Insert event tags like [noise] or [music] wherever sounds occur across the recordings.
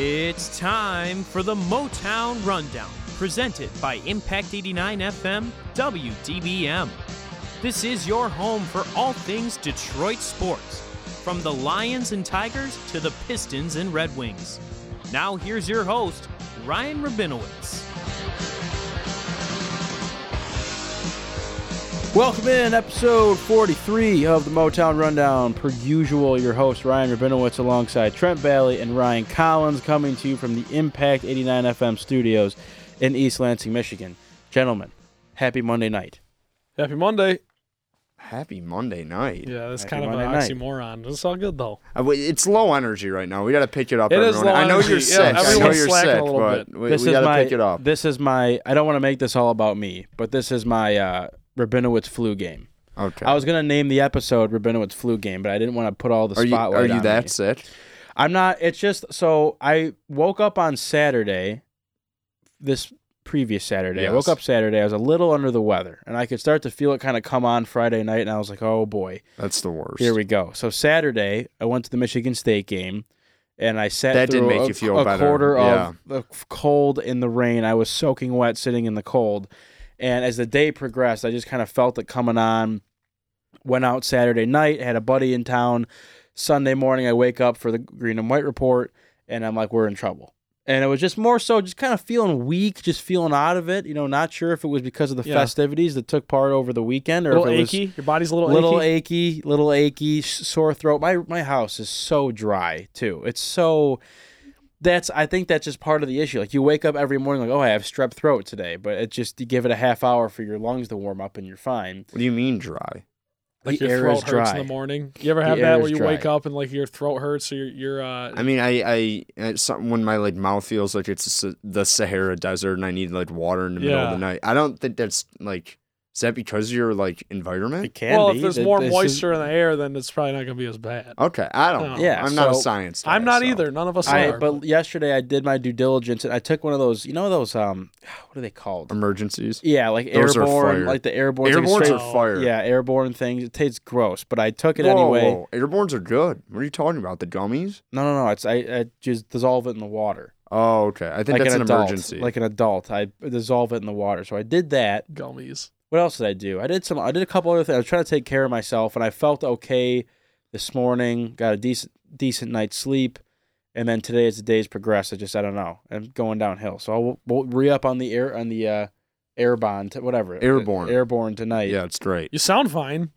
It's time for the Motown Rundown, presented by Impact 89 FM WDBM. This is your home for all things Detroit sports, from the Lions and Tigers to the Pistons and Red Wings. Now, here's your host, Ryan Rabinowitz. Welcome in episode 43 of the Motown Rundown. Per usual, your host Ryan Rabinowitz alongside Trent Balley and Ryan Collins coming to you from the Impact 89 FM studios in East Lansing, Michigan. Gentlemen, happy Monday night. Happy Monday. Happy Monday night. Yeah, that's Happy kind of Monday an night. oxymoron. It's all good though. Uh, wait, It's low energy right now. We got to pick it up. It is everyone. low I know energy. you're Yeah, sick. I know everyone's you're slacking a sick, little but bit. we, this we is got to my pick it up. this is my I don't want to make this all about me, but this is my uh Rabinowitz flu game. Okay. I was going to name the episode Rabinowitz flu game, but I didn't want to put all the are you spotlight are you that me. sick? I'm not. It's just so I woke up on Saturday, this previous Saturday. I woke up Saturday. I was a little under the weather, and I could start to feel it kind of come on Friday night, and I was like, "Oh boy, That's the worst. here we go." So Saturday, I went to the Michigan State game, and I sat That did through make a, you feel a better. quarter Yeah. of the cold in the rain. I was soaking wet, sitting in the cold, and as the day progressed, I just kind of felt it coming on. Went out Saturday night, had a buddy in town. Sunday morning, I wake up for the green and white report, and I'm like, we're in trouble. And it was just more so just kind of feeling weak, just feeling out of it. You know, not sure if it was because of the Yeah. festivities that took part over the weekend or A little if it was. Your body's a little, little achy. achy, little achy, sore throat. My my house is so dry too. It's so that's I think that's just part of the issue. Like you wake up every morning like, oh, I have strep throat today, but it just you give it a half hour for your lungs to warm up and you're fine. What do you mean dry? like the your air throat is hurts dry. in the morning. You ever have air that is where you dry. wake up and like your throat hurts or your your uh I mean, I I it's something when my like mouth feels like it's the Sahara Desert and I need like water in the middle of the night. I don't think that's like. Is that because of your like environment? It can well, be. if there's Th- more this is- moisture in the air, then it's probably not gonna be as bad. Okay, I don't. No. know. Yeah, I'm not a so- science. guy, I'm not so. either. None of us I, are. but yesterday I did my due diligence and I took one of those, you know those um [sighs] what are they called? Emergencies. Yeah, like Those are airborne, fire. like the airborne like Airborne's straight- are fire. Yeah, airborne things. It tastes gross, but I took it Whoa, anyway. whoa. Airbornes are good. What are you talking about? The gummies? No, no, no. It's I, I just dissolve it in the water. Oh, okay. I think like that's an, an, adult, emergency. Like an adult, I dissolve it in the water. So I did that. gummies. What else did I do? I did some. I did a couple other things. I was trying to take care of myself, and I felt okay this morning. Got a decent decent night's sleep, and then today as the days progress, I just I don't know. I'm going downhill. So I'll we'll re up on the air on the uh, airbond, t- whatever Airborne. airborne tonight. yeah, it's great. You sound fine.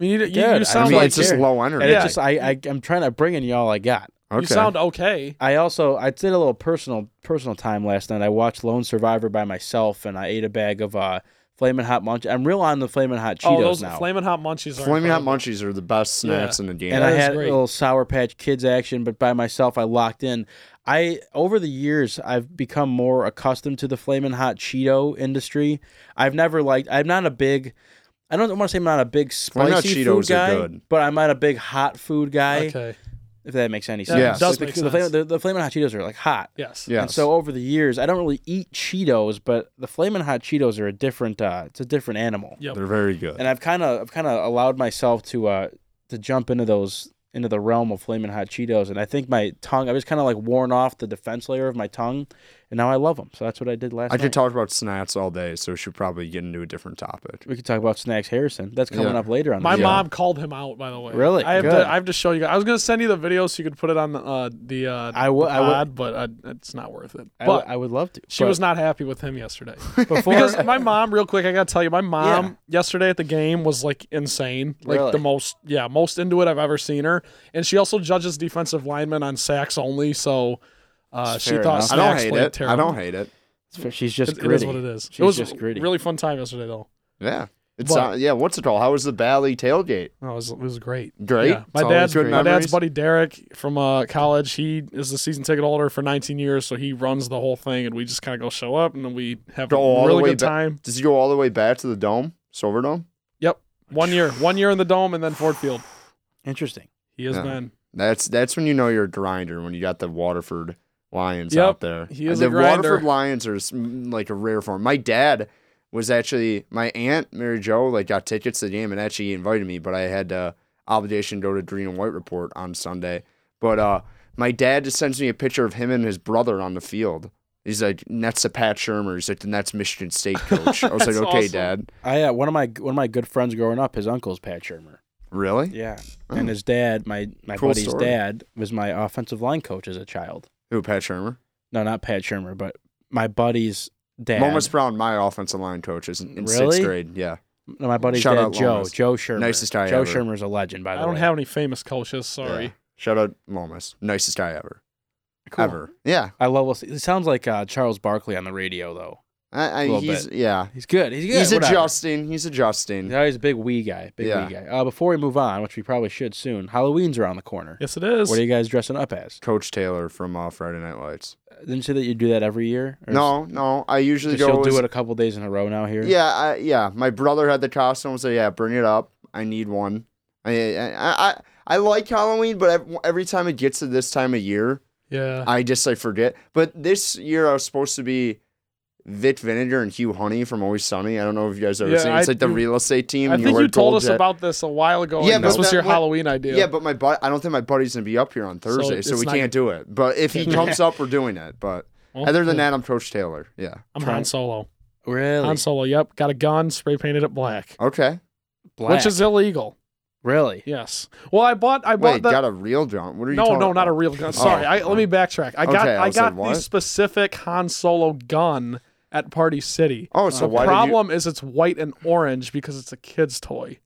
I mean, you, you, you sound I mean, like it's just here. low energy. And Yeah. it's just I, I I'm trying to bring in y'all I got. okay. you sound okay. I also I did a little personal personal time last night. I watched Lone Survivor by myself, and I ate a bag of uh flaming hot munch. I'm real on the flaming hot oh, Cheetos oh, those now. flaming hot munchies are Flaming hot munchies are the best snacks in the game. and That I had great. a little Sour Patch Kids action, but by myself I locked in. I over the years I've become more accustomed to the flaming hot Cheeto industry. I've never liked. I'm not a big. I don't want to say I'm not a big Flamin' Hot spicy food guy, good. but I'm not a big hot food guy. Okay. If that makes any sense. Yes. does the, make the, sense. flam- the, the flaming hot Cheetos are like hot. yes. yes. And so over the years, I don't really eat Cheetos, but the flaming hot Cheetos are a different. Uh, it's a different animal. Yep. they're very good. And I've kind of, I've kind of allowed myself to, uh, to jump into those, into the realm of flaming hot Cheetos, and I think my tongue, I was kind of like worn off the defense layer of my tongue, and now I love them. So that's what I did last I night. could talk about snacks all day, so we should probably get into a different topic. we could talk about Snacks Harrison. That's coming Yeah. up later on. My the show. mom called him out, by the way. Really? I have Good. to. I have to show you. guys. I was gonna send you the video so you could put it on the uh, the uh, I would- the I would- but uh, it's not worth it. I, w- But I would love to. she but was not happy with him yesterday [laughs] before. because my mom, real quick, I gotta tell you, my mom Yeah. yesterday at the game was like insane, like Really? the most, yeah, most into it I've ever seen her. And she also judges defensive linemen on sacks only, so uh, she thought enough. I don't hate played it. I don't hate it. she's just It- it gritty. is what it is. She's it was just gritty. really fun time yesterday, though. Yeah. It's But- uh, yeah. What's it called? How was the Balley tailgate? Oh, it was, it was great. Great. Yeah. My dad's great. my dad's buddy Derek from uh, college. He is the season ticket holder for 19 years, so he runs the whole thing, and we just kind of go show up, and then we have Go all a the really way good ba- time. Does he go all the way back to the dome, Silver Dome? Yep, one year, one year in the dome, and then Ford Field. Interesting. He has Yeah. been. That's that's when you know you're a grinder when you got the Waterford Lions Yep, out there. he is the a grinder. Waterford Lions are like a rare form. My dad was actually my aunt Mary Jo like got tickets to the game and actually invited me, but I had uh, obligation to go to Green and White Report on Sunday. But uh, My dad just sends me a picture of him and his brother on the field. He's like, "That's a Pat Shurmur." He's like, "Then that's Michigan State [laughs] coach." I was like, "Okay, awesome. Dad." I uh, one of my one of my good friends growing up, his uncle's Pat Shurmur. Really? Yeah, Oh. and his dad, my my Cool buddy's story. dad, was my offensive line coach as a child. Who? Pat Shurmur. No, not Pat Shurmur, but my buddy's dad. Lomas Brown, my offensive line coach, is in Really? sixth grade. Yeah. no, my buddy's Shout dad, out Joe. Lomas. Joe Shurmur. Nicest guy Joe ever. Shurmur's a legend, by the way. I don't way. have any famous coaches. Sorry. Yeah. Shout out Lomas, nicest guy ever. Cool. Ever. Yeah. I love. It sounds like uh, Charles Barkley on the radio, though. I, I, Little he's yeah. He's good. He's good. He's whatever. adjusting. He's adjusting. He's a big wee guy. Big Yeah. wee guy. Uh, before we move on, which we probably should soon, Halloween's around the corner. Yes, it is. What are you guys dressing up as? Coach Taylor from uh, Friday Night Lights. Didn't you say that you do that every year? Or No, no. I usually is- go. She'll do it a couple days in a row now here. Yeah, I, yeah. My brother had the costume, so yeah, bring it up. I need one. I I I, I like Halloween, but every time it gets to this time of year, yeah. I just like forget. But this year I was supposed to be Vic Vinegar and Hugh Honey from Always Sunny. I don't know if you guys ever Yeah, seen. it. It's I- like the real estate team. I and think wear you told us jet- about this a while ago. Yeah, and this was your what- Halloween idea. Yeah, but my bu- I don't think my buddy's gonna be up here on Thursday, so, it's we not- can't do it. But if he [laughs] comes up, we're doing it. But Well, other than yeah. that, I'm Coach Taylor. Yeah. I'm Try- Han Solo. Really? Han Solo. Yep. Got a gun, spray painted it black, Okay. Black. which is illegal. really. Yes. Well, I bought. I bought Wait, the. got a real gun? What are you? no, talking no, not a real gun. Sorry. Oh. I, let me oh. backtrack. I got. Okay, I I, got like, the specific Han Solo gun at Party City. Oh, so the why did you? problem is it's white and orange because it's a kid's toy.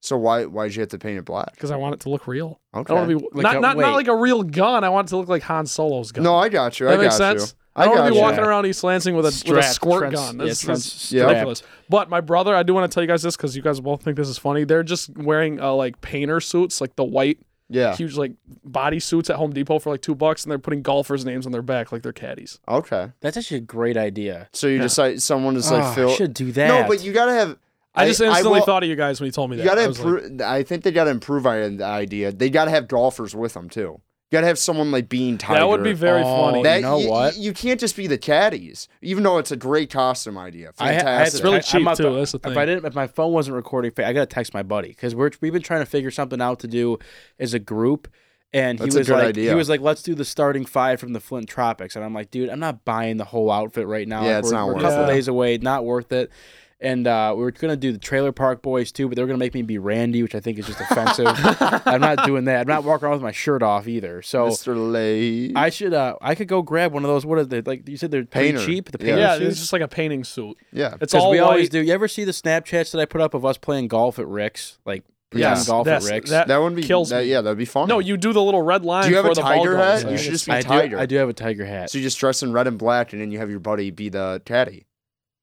So why why did you have to paint it black? Because I want it to look real. Okay. I don't want to be Like not a- not, wait. not like a real gun. I want it to look like Han Solo's gun. No, I got you. that I makes got sense. you. I don't want to be you. walking around East Lansing with a with a Strapped, squirt trans- gun. yeah, That's, trans- that's strapped. ridiculous. But my brother, I do want to tell you guys this because you guys both think this is funny. They're just wearing uh, like painter suits, like the white, Yeah. huge like body suits at Home Depot for like two bucks, and they're putting golfers' names on their back like they're caddies. Okay. That's actually a great idea. So you Yeah. decide someone is Oh, like ah, I should do that. No, but you gotta have. I, just instantly will- thought of you guys when you told me that. You gotta I was like, improve. I think they gotta improve on the idea. They gotta have golfers with them too. You gotta have someone like Bean Tiger. that would be very Oh, funny. That, You know y- what? y- You can't just be the caddies, even though it's a great costume idea. I I Fantastic. It's really I- I'm cheap, about too, that's the If. I didn't, if my phone wasn't recording, I gotta text my buddy because we're we've been trying to figure something out to do as a group, and That's he a was good like, idea. he was like, let's do the starting five from the Flint Tropics, and I'm like, dude, I'm not buying the whole outfit right now. Yeah, Like, it's we're, not we're a couple it. days away, not worth it. And uh, we were gonna do the Trailer Park Boys too, but they were gonna make me be Randy, which I think is just offensive. [laughs] I'm not doing that. I'm not walking around with my shirt off either. So Mr. Lay. I should, uh, I could go grab one of those. What are they like? You said they're Painter. cheap. The Yeah. painter yeah, suits? it's just like a painting suit. yeah. It's Because all we white. always do. You ever see the Snapchats that I put up of us playing golf at Rick's? Like pretend Yes, golf at Rick's. that- That wouldn't be. kills that, me. Yeah, that'd be fun. No, you do the little red line. Do you have a the ball tiger goes. hat? You should just be I do, tiger. I do have a tiger hat. So you just dress in red and black, and then you have your buddy be the caddy.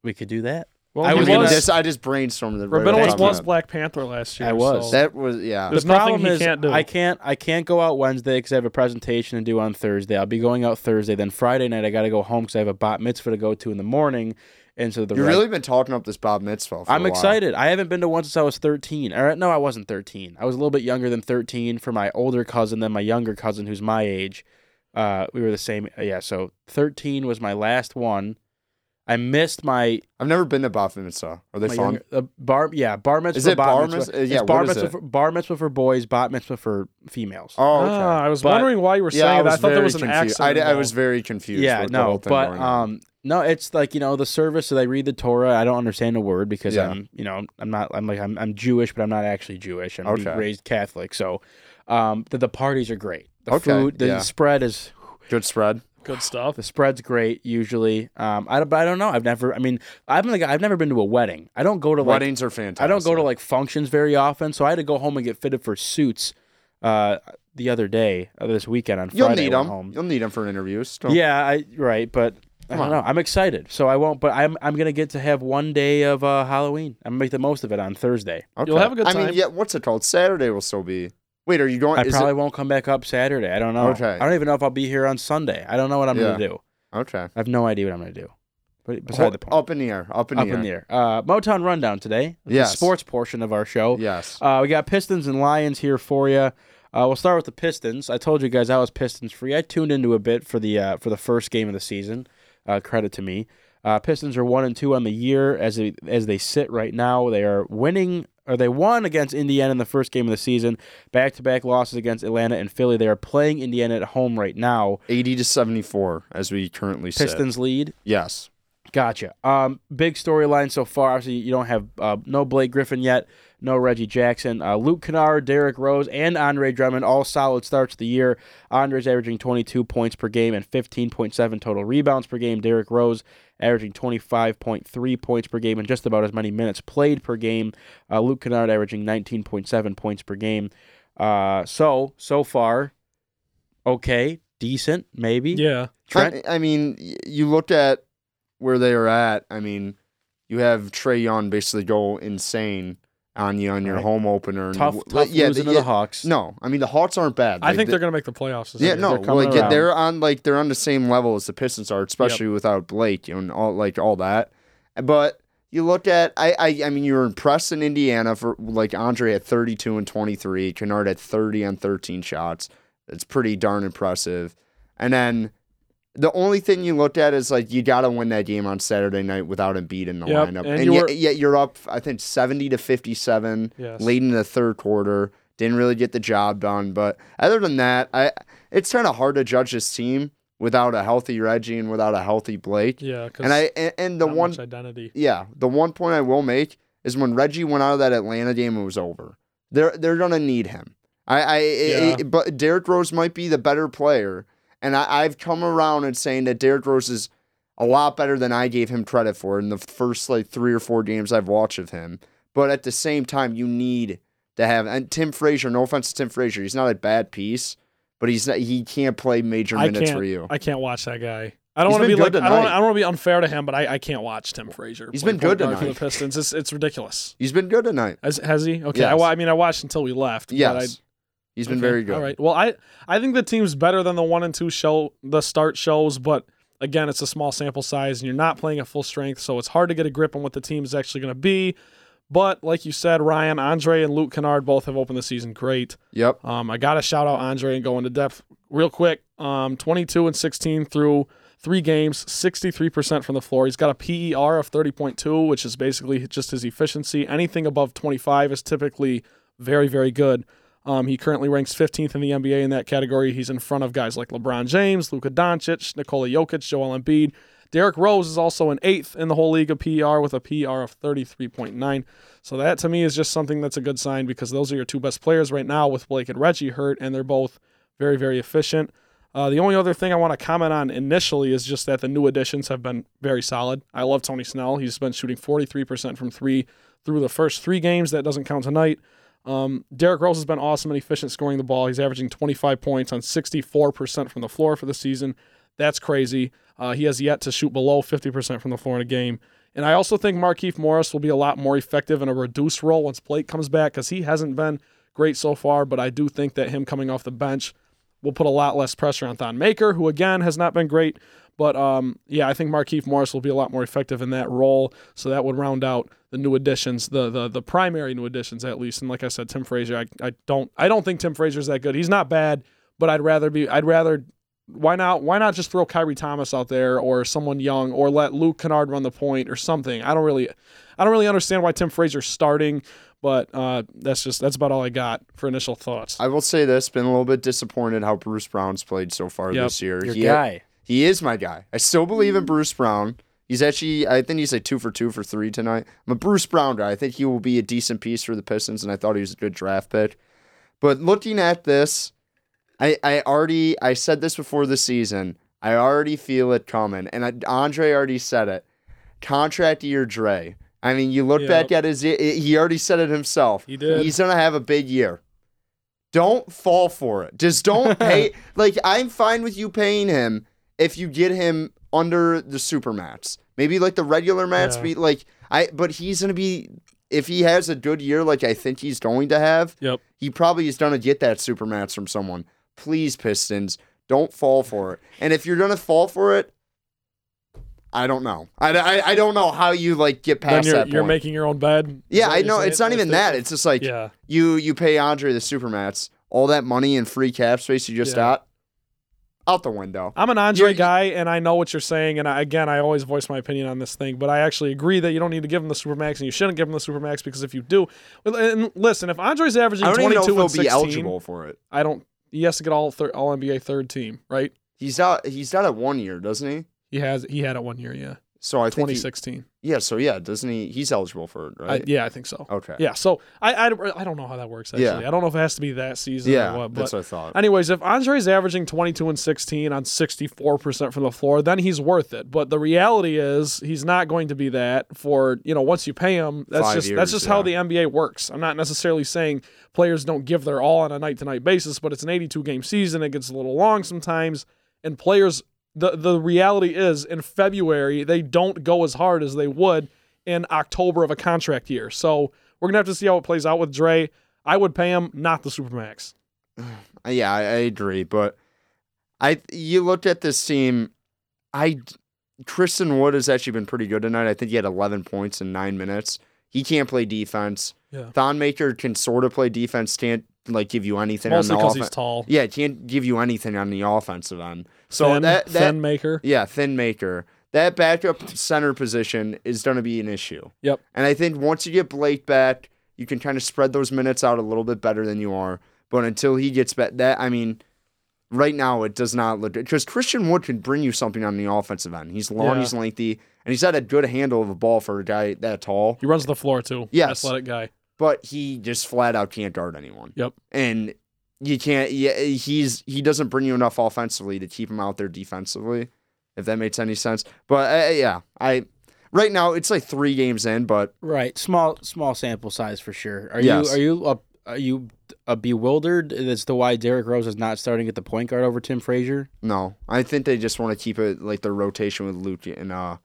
we could do that. Well, I he was I, mean, gonna- this, I just brainstormed the right Rabinowitz off the was of. Black Panther last year. I was. so- That was yeah. There's the nothing problem he is can't do. I can't. I can't go out Wednesday because I have a presentation to do on Thursday. I'll be going out Thursday. Then Friday night I got to go home because I have a bat mitzvah to go to in the morning. And so the You've rest- really been talking up this Bob Mitzvah. For a I'm while. excited. I haven't been to one since I was 13. Or no, I wasn't 13. I was a little bit younger than 13 for my older cousin, than my younger cousin who's my age. Uh, we were the same. Yeah, so 13 was my last one. I missed my I've never been to Bob Mitzvah. Are they fun? younger, uh, bar. Yeah, bar mitzvah. Is it bat bar mitzvah. mitzvah? Yeah, it's bar what is mitzvah. it? For, bar mitzvah for boys, bat mitzvah for females. Oh, okay. Ah, I was But- wondering why you were yeah, saying that. was I thought there very was an confused. accent. I, I was very confused. yeah, with the no, whole thing but um, no, it's like you know the service that I read the Torah. I don't understand a word because Yeah. I'm you know I'm not I'm like I'm I'm Jewish, but I'm not actually Jewish. I'm Okay. raised Catholic, so um, the, the parties are great. The Okay, food, the yeah. spread is good spread. Good stuff. the spread's great usually. Um, I don't, but I don't know. I've never. I mean, I've like I've never been to a wedding. I don't go to like Weddings are fantastic. I don't go to like functions very often, so I had to go home and get fitted for suits. Uh, the other day, uh, this weekend on Friday. You'll Friday, need them. home. You'll need them for interviews. Don't- Yeah, I right, but I don't on. know. I'm excited, so I won't. But I'm I'm gonna get to have one day of uh, Halloween. I'm gonna make the most of it on Thursday. Okay. You'll have a good time. I mean, time. yeah. What's it called? Saturday will still be. Wait, are you going? I probably it, won't come back up Saturday. I don't know. Okay. I don't even know if I'll be here on Sunday. I don't know what I'm Yeah. gonna do. okay. I have no idea what I'm gonna do. But beside the point. Up in the air. Up in Up the air. in the air. Uh, Motown rundown today. The sports portion of our show. Yes. Uh, we got Pistons and Lions here for you. Uh, we'll start with the Pistons. I told you guys I was Pistons free. I tuned into a bit for the uh, for the first game of the season. Uh, credit to me. Uh, Pistons are one and two on the year as they, as they sit right now. They are winning or they won against Indiana in the first game of the season. Back to back losses against Atlanta and Philly. They are playing Indiana at home right now. 80 to 74 as we currently sit. Pistons lead. Yes. Gotcha. Um, big storyline so far. Obviously, you don't have uh, no Blake Griffin yet, no Reggie Jackson, uh, Luke Kennard, Derrick Rose, and Andre Drummond all solid starts of the year. Andre's averaging 22 points per game and 15.7 total rebounds per game. Derrick Rose averaging 25.3 points per game and just about as many minutes played per game. Uh, Luke Kennard averaging 19.7 points per game. Uh, so so far, okay, decent, maybe. Yeah. Trent, I, I mean, you look at where they are at. I mean, you have Trae Young basically go insane on you on your Right. home opener. and tough, w- tough yeah, losing the- to yeah, the Hawks. No, I mean the Hawks aren't bad. I Like, think they- they're going to make the playoffs. Yeah, year. no, They're like yeah, they're on like they're on the same level as the Pistons are, especially without Blake and all like all that. But you look at I, I I mean you were impressed in Indiana for like Andre had 32 and 23, Kennard had 30 on 13 shots. It's pretty darn impressive. And then the only thing you looked at is like you got to win that game on Saturday night without Embiid in the Yep, lineup, and and, you yet, were- yet you're up I think 70 to 57 Yes. late in the third quarter. Didn't really get the job done, but other than that, I it's kind of hard to judge this team without a healthy Reggie and without a healthy Blake. Yeah. And I and, and the one identity. yeah, the one point I will make is when Reggie went out of that Atlanta game, it was over. They're they're gonna need him. I, I Yeah. it- but Derrick Rose might be the better player, and I, I've come around and saying that Derrick Rose is a lot better than I gave him credit for in the first like three or four games I've watched of him. But at the same time, you need to have and Tim Frazier. No offense to Tim Frazier, he's not a bad piece, but he's not, he can't play major minutes for you. I can't watch that guy. I don't want to be like good I don't. I don't want to be unfair to him, but I, I can't watch Tim Frazier. He's been good point guard for the tonight. Pistons. It's it's ridiculous. He's been good tonight. Has, has he? Okay. I, Yes. wa- I mean, I watched until we left. but I, Yes, he's been Okay, very good. All right. Well, I I think the team's better than the one and two show the start shows, but again, it's a small sample size, and you're not playing at full strength, so it's hard to get a grip on what the team is actually going to be. But like you said, Ryan, Andre, and Luke Kennard both have opened the season great. Yep. Um, I got to shout out Andre and go into depth real quick. Um, 22 and 16 through three games, 63% from the floor. He's got a PER of 30.2, which is basically just his efficiency. Anything above 25 is typically very, very good. Um, he currently ranks 15th in the NBA in that category. He's in front of guys like LeBron James, Luka Doncic, Nikola Jokic, Joel Embiid. Derrick Rose is also an eighth in the whole league of PR with a PR of 33.9. So that to me is just something that's a good sign because those are your two best players right now with Blake and Reggie hurt, and they're both very, very efficient. Uh, the only other thing I want to comment on initially is just that the new additions have been very solid. I love Tony Snell. He's been shooting 43% from three through the first three games. That doesn't count tonight. Um, Derrick Rose has been awesome and efficient scoring the ball. He's averaging 25 points on 64% from the floor for the season. That's crazy. Uh, he has yet to shoot below 50% from the floor in a game. And I also think Markieff Morris will be a lot more effective in a reduced role once Blake comes back because he hasn't been great so far. But I do think that him coming off the bench will put a lot less pressure on Thon Maker, who again has not been great. But um, yeah, I think Markieff Morris will be a lot more effective in that role. So that would round out the new additions, the the the primary new additions at least. And like I said, Tim Frazier, I, I don't I don't think Tim Frazier's that good. He's not bad, but I'd rather be I'd rather why not why not just throw Khyri Thomas out there or someone young or let Luke Kennard run the point or something. I don't really I don't really understand why Tim Frazier's starting, but uh, that's just that's about all I got for initial thoughts. I will say this: been a little bit disappointed how Bruce Brown's played so far Yep. this year. Your he, guy. He is my guy. I still believe in hmm. Bruce Brown. He's actually, I think he's like two for two for three tonight. I'm a Bruce Brown guy. I think he will be a decent piece for the Pistons, and I thought he was a good draft pick. But looking at this, I, I already, I said this before the season. I already feel it coming, and I, Andre already said it. Contract year, Dre. I mean, you look Yep. back at his, he already said it himself. He did. He's gonna have a big year. Don't fall for it. Just don't [laughs] pay. like I'm fine with you paying him if you get him under the supermax. Maybe like the regular mats. Yeah. Be like I. But he's gonna be if he has a good year, like I think he's going to have. Yep. He probably is gonna get that supermax from someone. Please, Pistons, don't fall for it. And if you're gonna fall for it. I don't know. I, I, I don't know how you like get past you're that you're making your own bed. Is yeah, I know. It's not even that. It's just like yeah. you you pay Andre the supermax all that money and free cap space you just Yeah. got. Out the window. I'm an Andre You're- guy, and I know what you're saying. And I, again, I always voice my opinion on this thing, but I actually agree that you don't need to give him the supermax, and you shouldn't give him the supermax because if you do, and listen, if Andre's averaging I don't 22 know and he'll be 16, eligible for it. I don't. He has to get all thir- all NBA third team, right? He's out. He's out at one year, doesn't he? He has. He had it one year, yeah, So I think. He, 2016. yeah. So yeah, doesn't he? He's eligible for it, I, right? yeah, I think so. Okay. Yeah, so I, I I don't know how that works actually. Yeah. I don't know if it has to be that season Yeah, or what. But that's what I thought. Anyways, if Andre's averaging 22 and 16 on 64% from the floor, then he's worth it. But the reality is he's not going to be that for, you know, once you pay him, that's Five just years, that's just how the NBA works. I'm not necessarily saying players don't give their all on a night-to-night basis, but it's an 82 game season, it gets a little long sometimes, and players the the reality is in February they don't go as hard as they would in October of a contract year. So, we're going to have to see how it plays out with Dre. I would pay him, not the Supermax. [sighs] Yeah, I, I agree, but I you looked at this team. I Christian Wood has actually been pretty good tonight. I think he had 11 points in nine minutes. He can't play defense. Yeah. Thon Maker can sort of play defense. Can't like give you anything Mostly on the because offense. he's tall. Yeah, can't give you anything on the offensive end. So thin, that that thin maker. yeah, thin maker. That backup center position is going to be an issue. Yep. And I think once you get Blake back, you can kind of spread those minutes out a little bit better than you are. But until he gets back, that I mean, right now it does not look good. because Christian Wood can bring you something on the offensive end. He's long, Yeah. he's lengthy, and he's had a good handle of a ball for a guy that tall. He runs the floor too. Yes. Athletic guy. But he just flat out can't guard anyone. Yep. And you can't. Yeah, he's he doesn't bring you enough offensively to keep him out there defensively. If that makes any sense. But uh, yeah, I right now it's like three games in, but Right, small small sample size for sure. Are Yes. you are you uh, are you uh, bewildered as to why Derrick Rose is not starting at the point guard over Tim Frazier? no, I think they just want to keep it like their rotation with Luke and uh,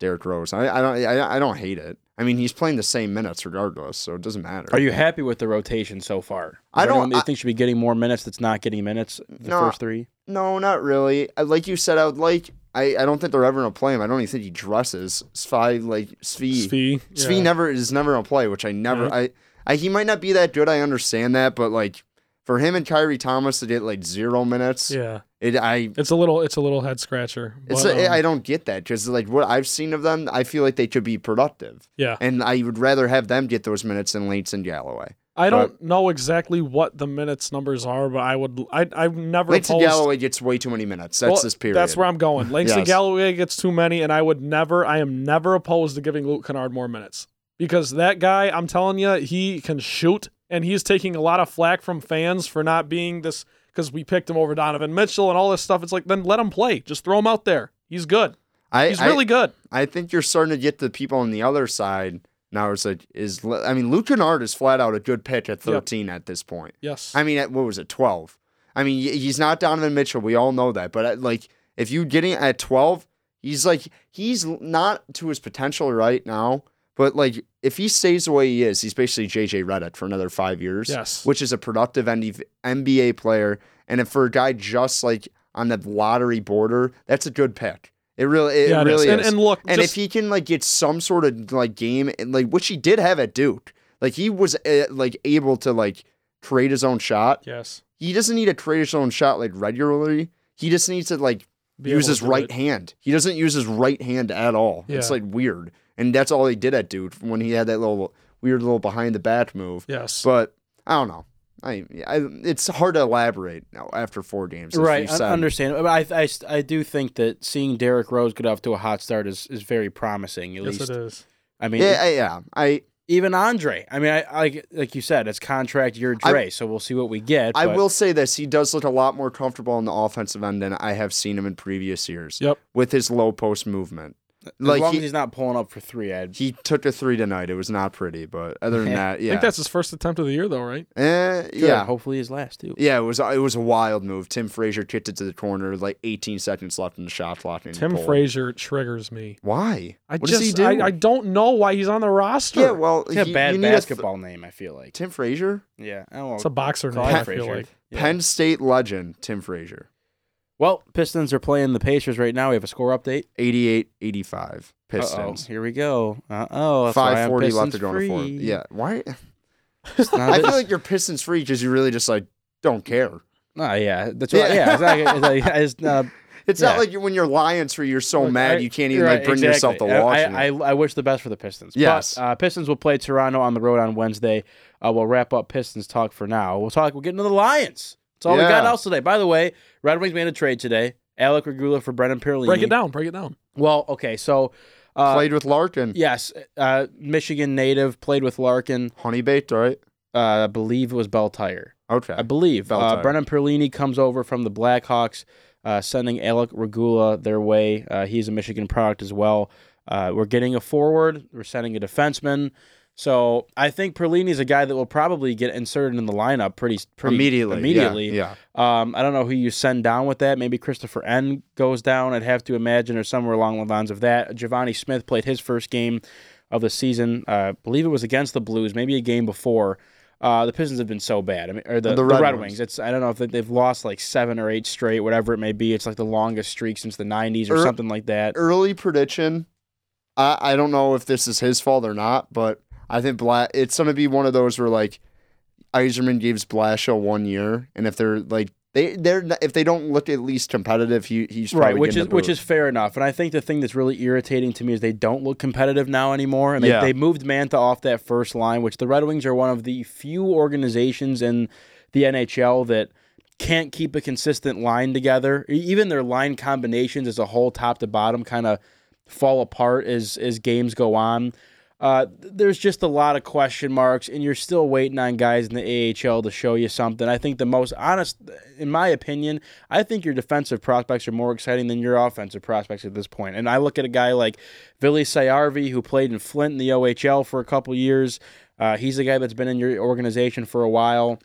Derrick Rose. I, I don't I, I don't hate it. I mean, he's playing the same minutes regardless, so it doesn't matter. Are you happy with the rotation so far? Is I don't- anyone that you I- think should be getting more minutes that's not getting minutes the No. first three? No, not really. Uh, Like you said, I would like. I, I don't think they're ever gonna play him. I don't even think he dresses. Svi like Svi. Svi. Svi yeah. never is never gonna play, which I never. I, I he might not be that good. I understand that, but like for him and Khyri Thomas to get like zero minutes, Yeah. It I It's a little it's a little head scratcher. it's but, um, I don't get that because like what I've seen of them, I feel like they could be productive, yeah. and I would rather have them get those minutes than Langston Galloway. I don't know exactly what the minutes numbers are, but I would I I've never Langston Galloway gets way too many minutes. That's Well, this period. That's where I'm going. Langston Yes. Galloway gets too many, and I would never, I am never opposed to giving Luke Kennard more minutes because that guy, I'm telling you, he can shoot, and he's taking a lot of flack from fans for not being this because we picked him over Donovan Mitchell and all this stuff. It's like then let him play, just throw him out there. He's good. I, He's I- really good. I think you're starting to get the people on the other side now. It's like is I mean, Luke Kennard is flat out a good pick at 13 at this point. Yes. I mean, at what was it, 12? I mean, he's not Donovan Mitchell. We all know that. But at, like, if you getting at 12, he's like he's not to his potential right now. But like, if he stays the way he is, he's basically JJ Redick for another five years. Yes. which is a productive NBA player. And if for a guy just like on the lottery border, that's a good pick. It really, it yeah, it is. really And, is. and look, And just, if he can like get some sort of like game, and, like which he did have at Duke, like he was uh, like able to like create his own shot. yes, He doesn't need to create his own shot like regularly. He just needs to like be use his right it. hand. He doesn't use his right hand at all. It's like weird, and that's all he did at Duke when he had that little weird little behind the back move. Yes. But I don't know. I, I it's hard to elaborate now after four games. Right, I understand. But I, I, I do think that seeing Derrick Rose get off to a hot start is, is very promising. At yes, least, it is. I mean, Yeah, I- yeah. I even Andre. I mean, I, I like you said, it's contract year I- Dre, so we'll see what we get. I but- will say this: he does look a lot more comfortable on the offensive end than I have seen him in previous years. Yep. With his low post movement, as like long he, as he's not pulling up for three. I'd, he took a three tonight. It was not pretty, but other than Yeah. that, I yeah, think that's his first attempt of the year, though, right? eh, Good. yeah. hopefully his last too. Yeah, it was it was a wild move. Tim Frazier kicked it to the corner, like 18 seconds left in the shot clock. and he Tim. Frazier triggers me. Why? I what just, does he do? I, I don't know why he's on the roster. yeah, well, He's a he- bad you need a th- basketball name. I feel like. Tim Frazier, Yeah, I don't it's a boxer name. call I feel Frazier. like. Yeah. Penn State legend, Tim Frazier. Well, Pistons are playing the Pacers right now. We have a score update. 88-85 Uh-oh. Pistons. Here we go. Uh oh. That's 540 left to go in the fourth. Yeah, why? [laughs] It's not I feel like you're Pistons free because you really just like don't care. Oh yeah, that's right. Yeah, Yeah. it's not, [laughs] it's, not- it's Yeah. not like you when you're Lions free, you're so mad you can't even Right, like bring yourself to exactly. watch I, it. I, I wish the best for the Pistons. Yes. But, uh, Pistons will play Toronto on the road on Wednesday. Uh, we'll wrap up Pistons talk for now. We'll talk. We'll get into the Lions. That's all we got else today. By the way, Red Wings made a trade today. Alec Regula for Brennan Perlini. Break it down. Break it down. Well, okay, so uh, Played with Larkin. yes, uh, Michigan native played with Larkin. Honeybait, right? Uh, I believe it was Bell Tire. Okay. I believe. Bell Uh, Brennan Perlini comes over from the Blackhawks, uh, sending Alec Regula their way. Uh, he's a Michigan product as well. Uh, we're getting a forward. We're sending a defenseman. So I think Perlini's a guy that will probably get inserted in the lineup pretty, pretty immediately. Immediately. Yeah. yeah. Um, I don't know who you send down with that. Maybe Christoffer Ehn goes down. I'd have to imagine, or somewhere along the lines of that. Givani Smith played his first game of the season. Uh, I believe it was against the Blues, maybe a game before. Uh, the Pistons have been so bad. I mean, or the, The the, Red Red, Wings. Wings. It's I don't know if they- they've lost like seven or eight straight, whatever it may be. It's like the longest streak since the '90s or Er- something like that. Early prediction. I, I don't know if this is his fault or not, but I think Bla- it's going to be one of those where like Yzerman gives Blashill one year, and if they're like they they're if they don't look at least competitive, he he's Right, which is which is fair enough, and I think the thing that's really irritating to me is they don't look competitive now anymore, and they, Yeah. they moved Mantha off that first line, which the Red Wings are one of the few organizations in the NHL that can't keep a consistent line together. Even their line combinations as a whole, top to bottom, kind of fall apart as as games go on. Uh, there's just a lot of question marks, and you're still waiting on guys in the AHL to show you something. I think the most honest, in my opinion, I think your defensive prospects are more exciting than your offensive prospects at this point. And I look at a guy like Vili Saarijarvi, who played in Flint in the OHL for a couple years. Uh, he's a guy that's been in your organization for a while.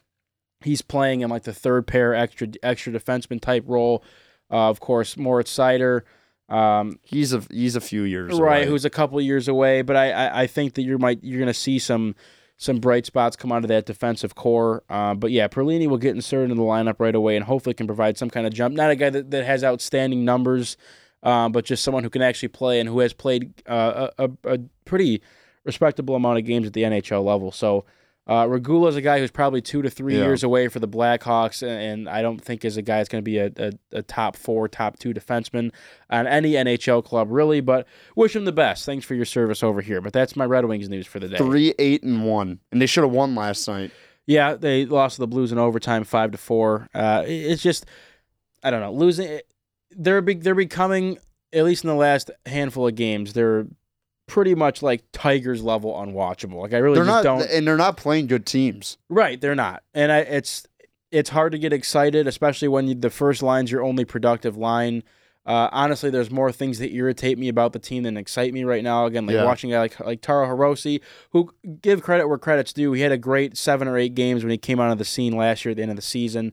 He's playing in like the third pair extra extra defenseman type role. Uh, of course, Moritz Seider. Um, he's a he's a few years away. right, away. who's a couple years away. But I, I, I think that you might you're going to see some some bright spots come out of that defensive core. Uh, but yeah, Perlini will get inserted in the lineup right away and hopefully can provide some kind of jump. Not a guy that, that has outstanding numbers, um, but just someone who can actually play and who has played uh, a, a, a pretty respectable amount of games at the NHL level. So. Uh, Regula is a guy who's probably two to three Yeah. years away for the Blackhawks, and, and I don't think is a guy that's going to be a, a, a top four, top two defenseman on any NHL club, really. But wish him the best. Thanks for your service over here. But that's my Red Wings news for the day. three eight and one, and they should have won last night. Yeah, they lost to the Blues in overtime, five to four. Uh, it's just, I don't know, losing. They're big. They're becoming at least in the last handful of games. They're pretty much like Tigers level unwatchable. Like I really They're just not, don't. and they're not playing good teams. Right, they're not, and I, it's it's hard to get excited, especially when you, the first line's your only productive line. Uh, honestly, there's more things that irritate me about the team than excite me right now. Again, like Yeah. watching a guy like like Taro Hirose, who give credit where credit's due. He had a great seven or eight games when he came out of the scene last year at the end of the season.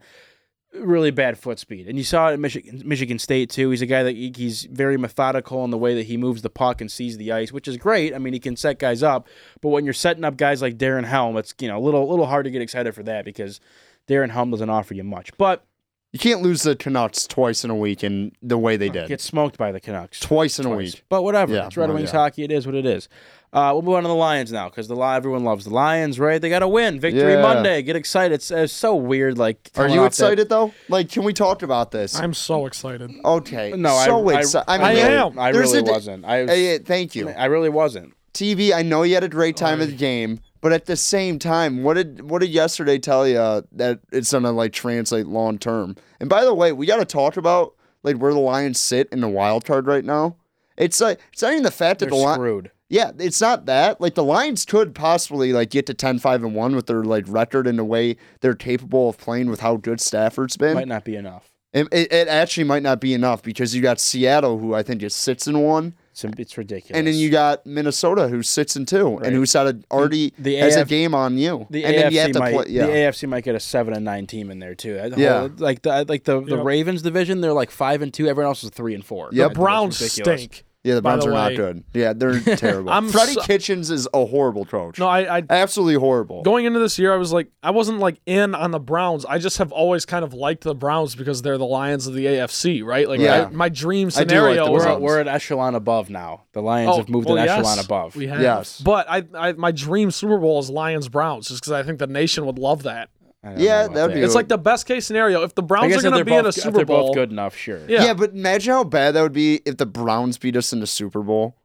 Really bad foot speed, and you saw it at Michigan, Michigan State too. He's a guy that he- he's very methodical in the way that he moves the puck and sees the ice, which is great. I mean, he can set guys up, but when you're setting up guys like Darren Helm, it's you know a little little hard to get excited for that because Darren Helm doesn't offer you much. But You can't lose the Canucks twice in a week in the way they did. get smoked by the Canucks twice in a week. But whatever, Yeah, it's Red Wings yeah. hockey. It is what it is. Uh, we'll move on to the Lions now because the everyone loves the Lions, right? They got to win. Victory Yeah. Monday. Get excited. It's, it's so weird. Like, Are you off excited though? Like, can we talk about this? I'm so excited. okay. No, so I, excited. I, I, mean, I really, am. I really a- wasn't. I was, Hey, thank you. I really wasn't. TV, I know you had a great time at the game, but at the same time, what did what did yesterday tell you that it's gonna like translate long term? And by the way, we got to talk about like where the Lions sit in the wild card right now. It's like it's not even the fact that They're the Lions. screwed. Yeah, it's not that. Like the Lions could possibly like get to 10-5 and 1 with their like record and the way they're capable of playing with how good Stafford's been. Might not be enough. It, it, it actually might not be enough because you got Seattle who I think just sits in one, It's, it's ridiculous. and then you got Minnesota who sits in two, Right. and who's had a, already The has a game on you. The and AFC then you have to might play. Yeah, the AFC might get a seven and nine team in there too. The Yeah. whole- like the like the, the Yep. Ravens division, they're like five and two. Everyone else is three and four. Yeah, The Browns stink. Yeah. The by Browns the are not good. Yeah, they're [laughs] terrible. I'm Freddie so- Kitchens is a horrible coach. No, I, I absolutely horrible. going into this year, I was like, I wasn't like in on the Browns. I just have always kind of liked the Browns because they're the Lions of the AFC, right? Like, Yeah. I, my dream I do like scenario was We're, Browns. we're an echelon above now. The Lions Oh, have moved well, an yes, echelon above. We have. Yes. But I, I, my dream Super Bowl is Lions Browns, just because I think the nation would love that. I don't Yeah, know about that'd be. It's like the best case scenario. If the Browns are going to be in a both- if Super they're Bowl, both good enough, sure. Yeah. Yeah. but imagine how bad that would be if the Browns beat us in the Super Bowl.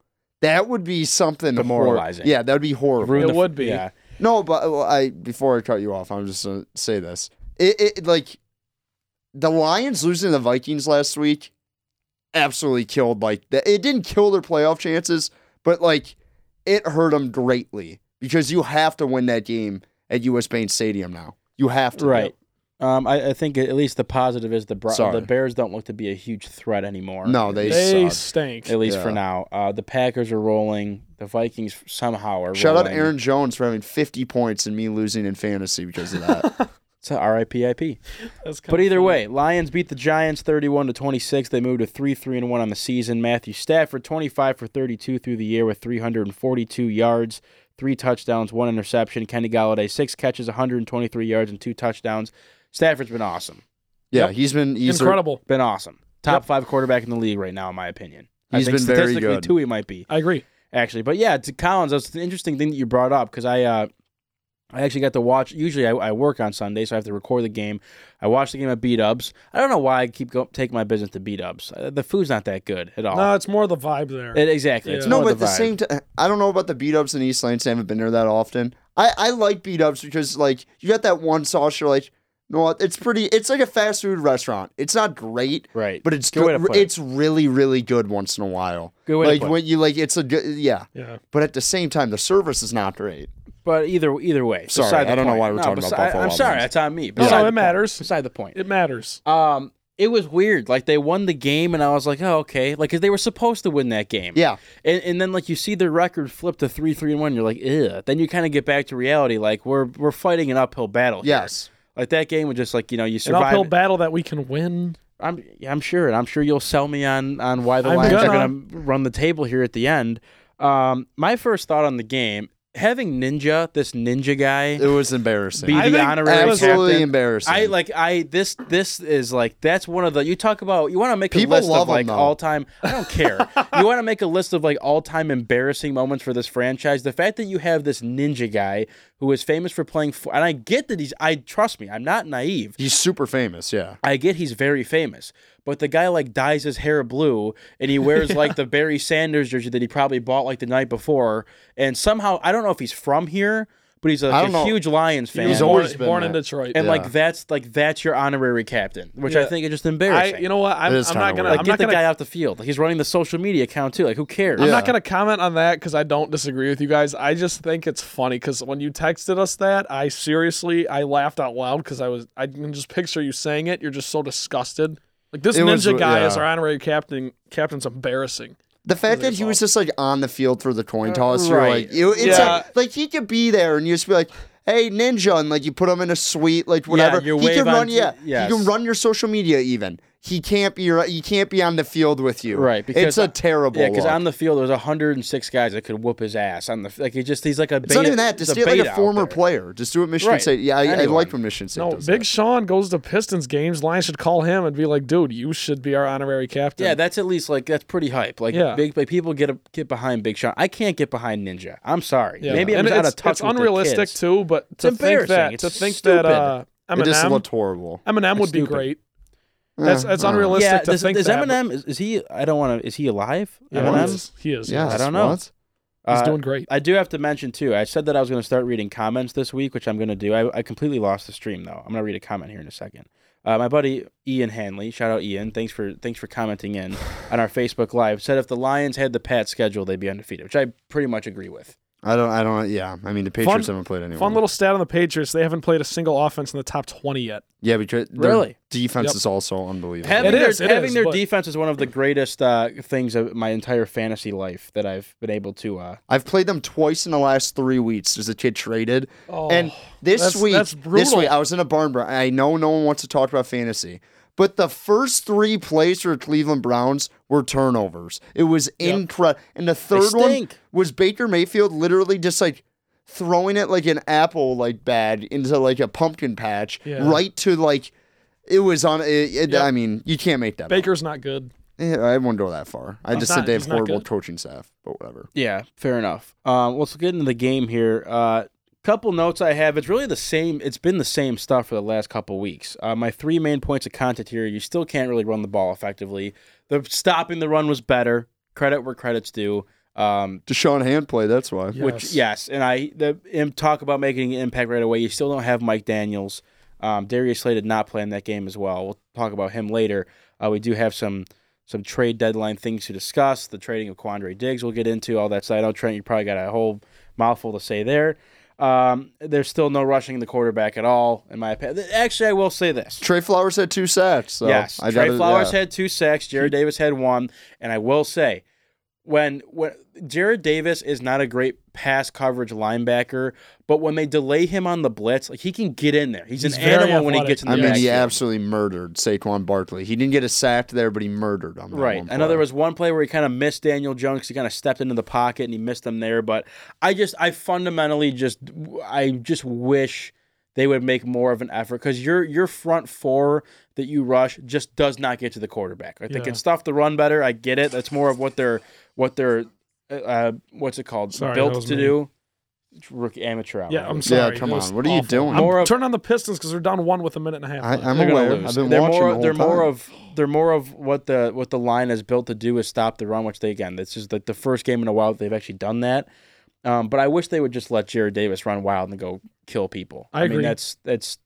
That would be something hor- Demoralizing. Yeah, that would be horrible. Ruin It the f- would be. Yeah. No, but well, I before I cut you off, I'm just gonna say this. It, it like the Lions losing the Vikings last week absolutely killed like that. It didn't kill their playoff chances, but like it hurt them greatly because you have to win that game at US Bank Stadium now. You have to. Right. Um, I, I think at least the positive is the Bro- Sorry. the Bears don't look to be a huge threat anymore. No, they, they suck. stink. at least for now. Uh, the Packers are rolling. The Vikings somehow are. Shout out rolling. Aaron Jones for having 50 points and me losing in fantasy because of that. [laughs] It's a RIPIP. But either funny. way, Lions beat the Giants 31 to 26. They moved to 3 3 and 1 on the season. Matthew Stafford 25 for 32 through the year with 342 yards, 3 touchdowns, 1 interception. Kenny Golladay 6 catches, 123 yards and 2 touchdowns. Stafford's been awesome. yeah, Yep. he's been he's a- incredible. Been awesome. Top Yep. 5 quarterback in the league right now in my opinion. He's I think been very statistically good. too he might be. I agree. actually. But yeah, to Collins, that's an interesting thing that you brought up because I uh, I actually got to watch. Usually, I, I work on Sunday, so I have to record the game. I watched the game at B Dubs. I don't know why I keep go, taking my business to B Dubs. Uh, the food's not that good at all. No, it's more the vibe there. It- exactly. It's No, more but at the vibe. same time, I don't know about the B Dubs in East Lansing. I haven't been there that often. I, I like B Dubs because like you got that one sauce. You're like, no. It's pretty. It's like a fast food restaurant. It's not great, right. but it's Good way to good. put it. It's really really good once in a while. Good way to like put it. when you like, it's a good yeah. yeah. But at the same time, the service is not great. But either either way, Sorry, beside the I don't know point. why we're No, talking about besi- Buffalo I'm Wild sorry, Wings. that's on me. No, Beside no, the it point. matters. Beside the point. It matters. Um, it was weird. Like they won the game, and I was like, oh okay, like 'cause they were supposed to win that game. Yeah, And, and then like you see their record flip to three, three, and one. You're like, ugh. Then you kind of get back to reality. Like we're we're fighting an uphill battle. here. yes. Like that game was just like you know you An survive. uphill battle that we can win. I'm yeah, I'm sure, and I'm sure you'll sell me on on why the I'm Lions are gonna. going to run the table here at the end. Um, my first thought on the game, having Ninja, this Ninja guy, It was embarrassing. be I the think honorary Absolutely captain. embarrassing. I like I this this is like that's one of the you talk about you want to make a People list love of like all time I don't [laughs] care you want to make a list of like all time embarrassing moments for this franchise the fact that you have this ninja guy who is famous for playing fo- and I get that he's I trust me I'm not naive He's super famous. Yeah. I get he's very famous, but the guy like dyes his hair blue and he [laughs] wears like the Barry Sanders jersey that he probably bought like the night before, and somehow I don't know if he's from here, but he's a, I don't a huge Lions fan. He was He's born, always been born in. Detroit. and Yeah. like that's like that's your honorary captain, which I think is just I, embarrassing. you know what? I'm, I'm not gonna. weird. like I'm get not the gonna. guy off the field. Like he's running the social media account too. Like who cares? I'm not gonna comment on that because I don't disagree with you guys. I just think it's funny because when you texted us that, I seriously I laughed out loud because I was I can just picture you saying it. You're just so disgusted. Like this It was- ninja guy yeah. as our honorary captain. Captain's embarrassing. The fact that he was just like on the field for the coin uh, toss, you're right. like, you, it's Yeah. like, like he could be there and you just be like, hey, ninja, and like you put him in a suite, like whatever. you he can run, t- yeah, yes. he can run your social media even. He can't be, he can't be on the field with you, Right, because it's a terrible. Yeah, because on the field there's 106 guys that could whoop his ass on the like he just he's like a it's not even that. Just do it like a former player. Just do what Michigan Right. State. Yeah, I, I like when Michigan State No, does Big that. Sean goes to Pistons games. Lions should call him and be like, "Dude, you should be our honorary captain." Yeah, that's at least like that's pretty hype. Like Yeah. big, like people get a, get behind Big Sean. I can't get behind Ninja. I'm sorry. Yeah. Maybe I'm and just out of touch It's with the unrealistic kids. too, but to think embarrassing. that It's to think stupid. that uh, It just Eminem looked horrible. Eminem would be stupid. great. That's that's Uh, uh. unrealistic Yeah, to does, think does that. Eminem is, is he? I don't want to. Is he alive? Yeah, Eminem. he is. He is. Yes, I don't know. what? He's Uh, doing great. I do have to mention too. I said that I was going to start reading comments this week, which I'm going to do. I, I completely lost the stream though. I'm going to read a comment here in a second. Uh, my buddy Ian Hanley, shout out Ian. Thanks for thanks for commenting in on our Facebook Live. Said if the Lions had the Pat schedule, they'd be undefeated, which I pretty much agree with. I don't. I don't. Yeah, I mean the Patriots haven't played anyone. Fun little stat on the Patriots: they haven't played a single offense in the top twenty yet. Yeah, because their Really? defense Yep. is also unbelievable. Having, It their, is, it having is, their but- defense is one of the greatest uh, things of my entire fantasy life that I've been able to. Uh, I've played them twice in the last three weeks. There's a kid traded, Oh, and this that's- week, that's this week I was in a barn. Br- I know no one wants to talk about fantasy, but the first three plays for the Cleveland Browns were turnovers. It was incredible, and the third one was Baker Mayfield literally just like throwing it like an apple like bag into like a pumpkin patch, Yeah. right to like. It was on. It, it, Yep. I mean, you can't make that. up. Baker's not good. Yeah, I wouldn't go that far. I He's just not- said they have horrible coaching staff, but whatever. yeah, fair enough. Um, let's get into the game here. Uh, couple notes I have. It's really the same. It's been the same stuff for the last couple weeks. Uh, my three main points of content here: you still can't really run the ball effectively. The stopping the run was better. Credit where credit's due. Um, Da'Shawn Hand play. That's why. Yeah. which yes, and I the im- talk about making an impact right away. You still don't have Mike Daniels. Um, Darius Slay did not play in that game as well. We'll talk about him later. Uh, we do have some some trade deadline things to discuss. The trading of Quandre Diggs we'll get into all that side. I know Trent, you probably got a whole mouthful to say there. Um, there's still no rushing the quarterback at all, in my opinion. Actually, I will say this. Trey Flowers had two sacks. So yes, I Trey gotta- Flowers yeah. had two sacks. Jarrad Davis had one, and I will say, when when Jarrad Davis is not a great pass coverage linebacker, but when they delay him on the blitz, like he can get in there. He's, He's an very animal when he gets in the I mean, he absolutely murdered Saquon Barkley. He didn't get a sack there, but he murdered him. that Right. one I know there was one play where he kind of missed Daniel Jones. He kind of stepped into the pocket and he missed them there. But I just, I fundamentally just, I just wish they would make more of an effort because your your front four that you rush just does not get to the quarterback. I think Yeah. it's stuff to run better. I get it. That's more of what they're what they're uh, what's it called Sorry, built to me. do. It's Rookie amateur hour. Yeah, I'm sorry. Yeah, sorry. come on. What are you awful. doing? More I'm of- turn on the Pistons because they're down one with a minute and a half. I, i'm They're gonna aware. lose. I've been they're watching more. the they're more of. They're more of what the what the line is built to do is stop the run, which they again. This is like the first game in a while that they've actually done that. Um, but I wish they would just let Jarrad Davis run wild and go kill people. I mean, agree. that's that's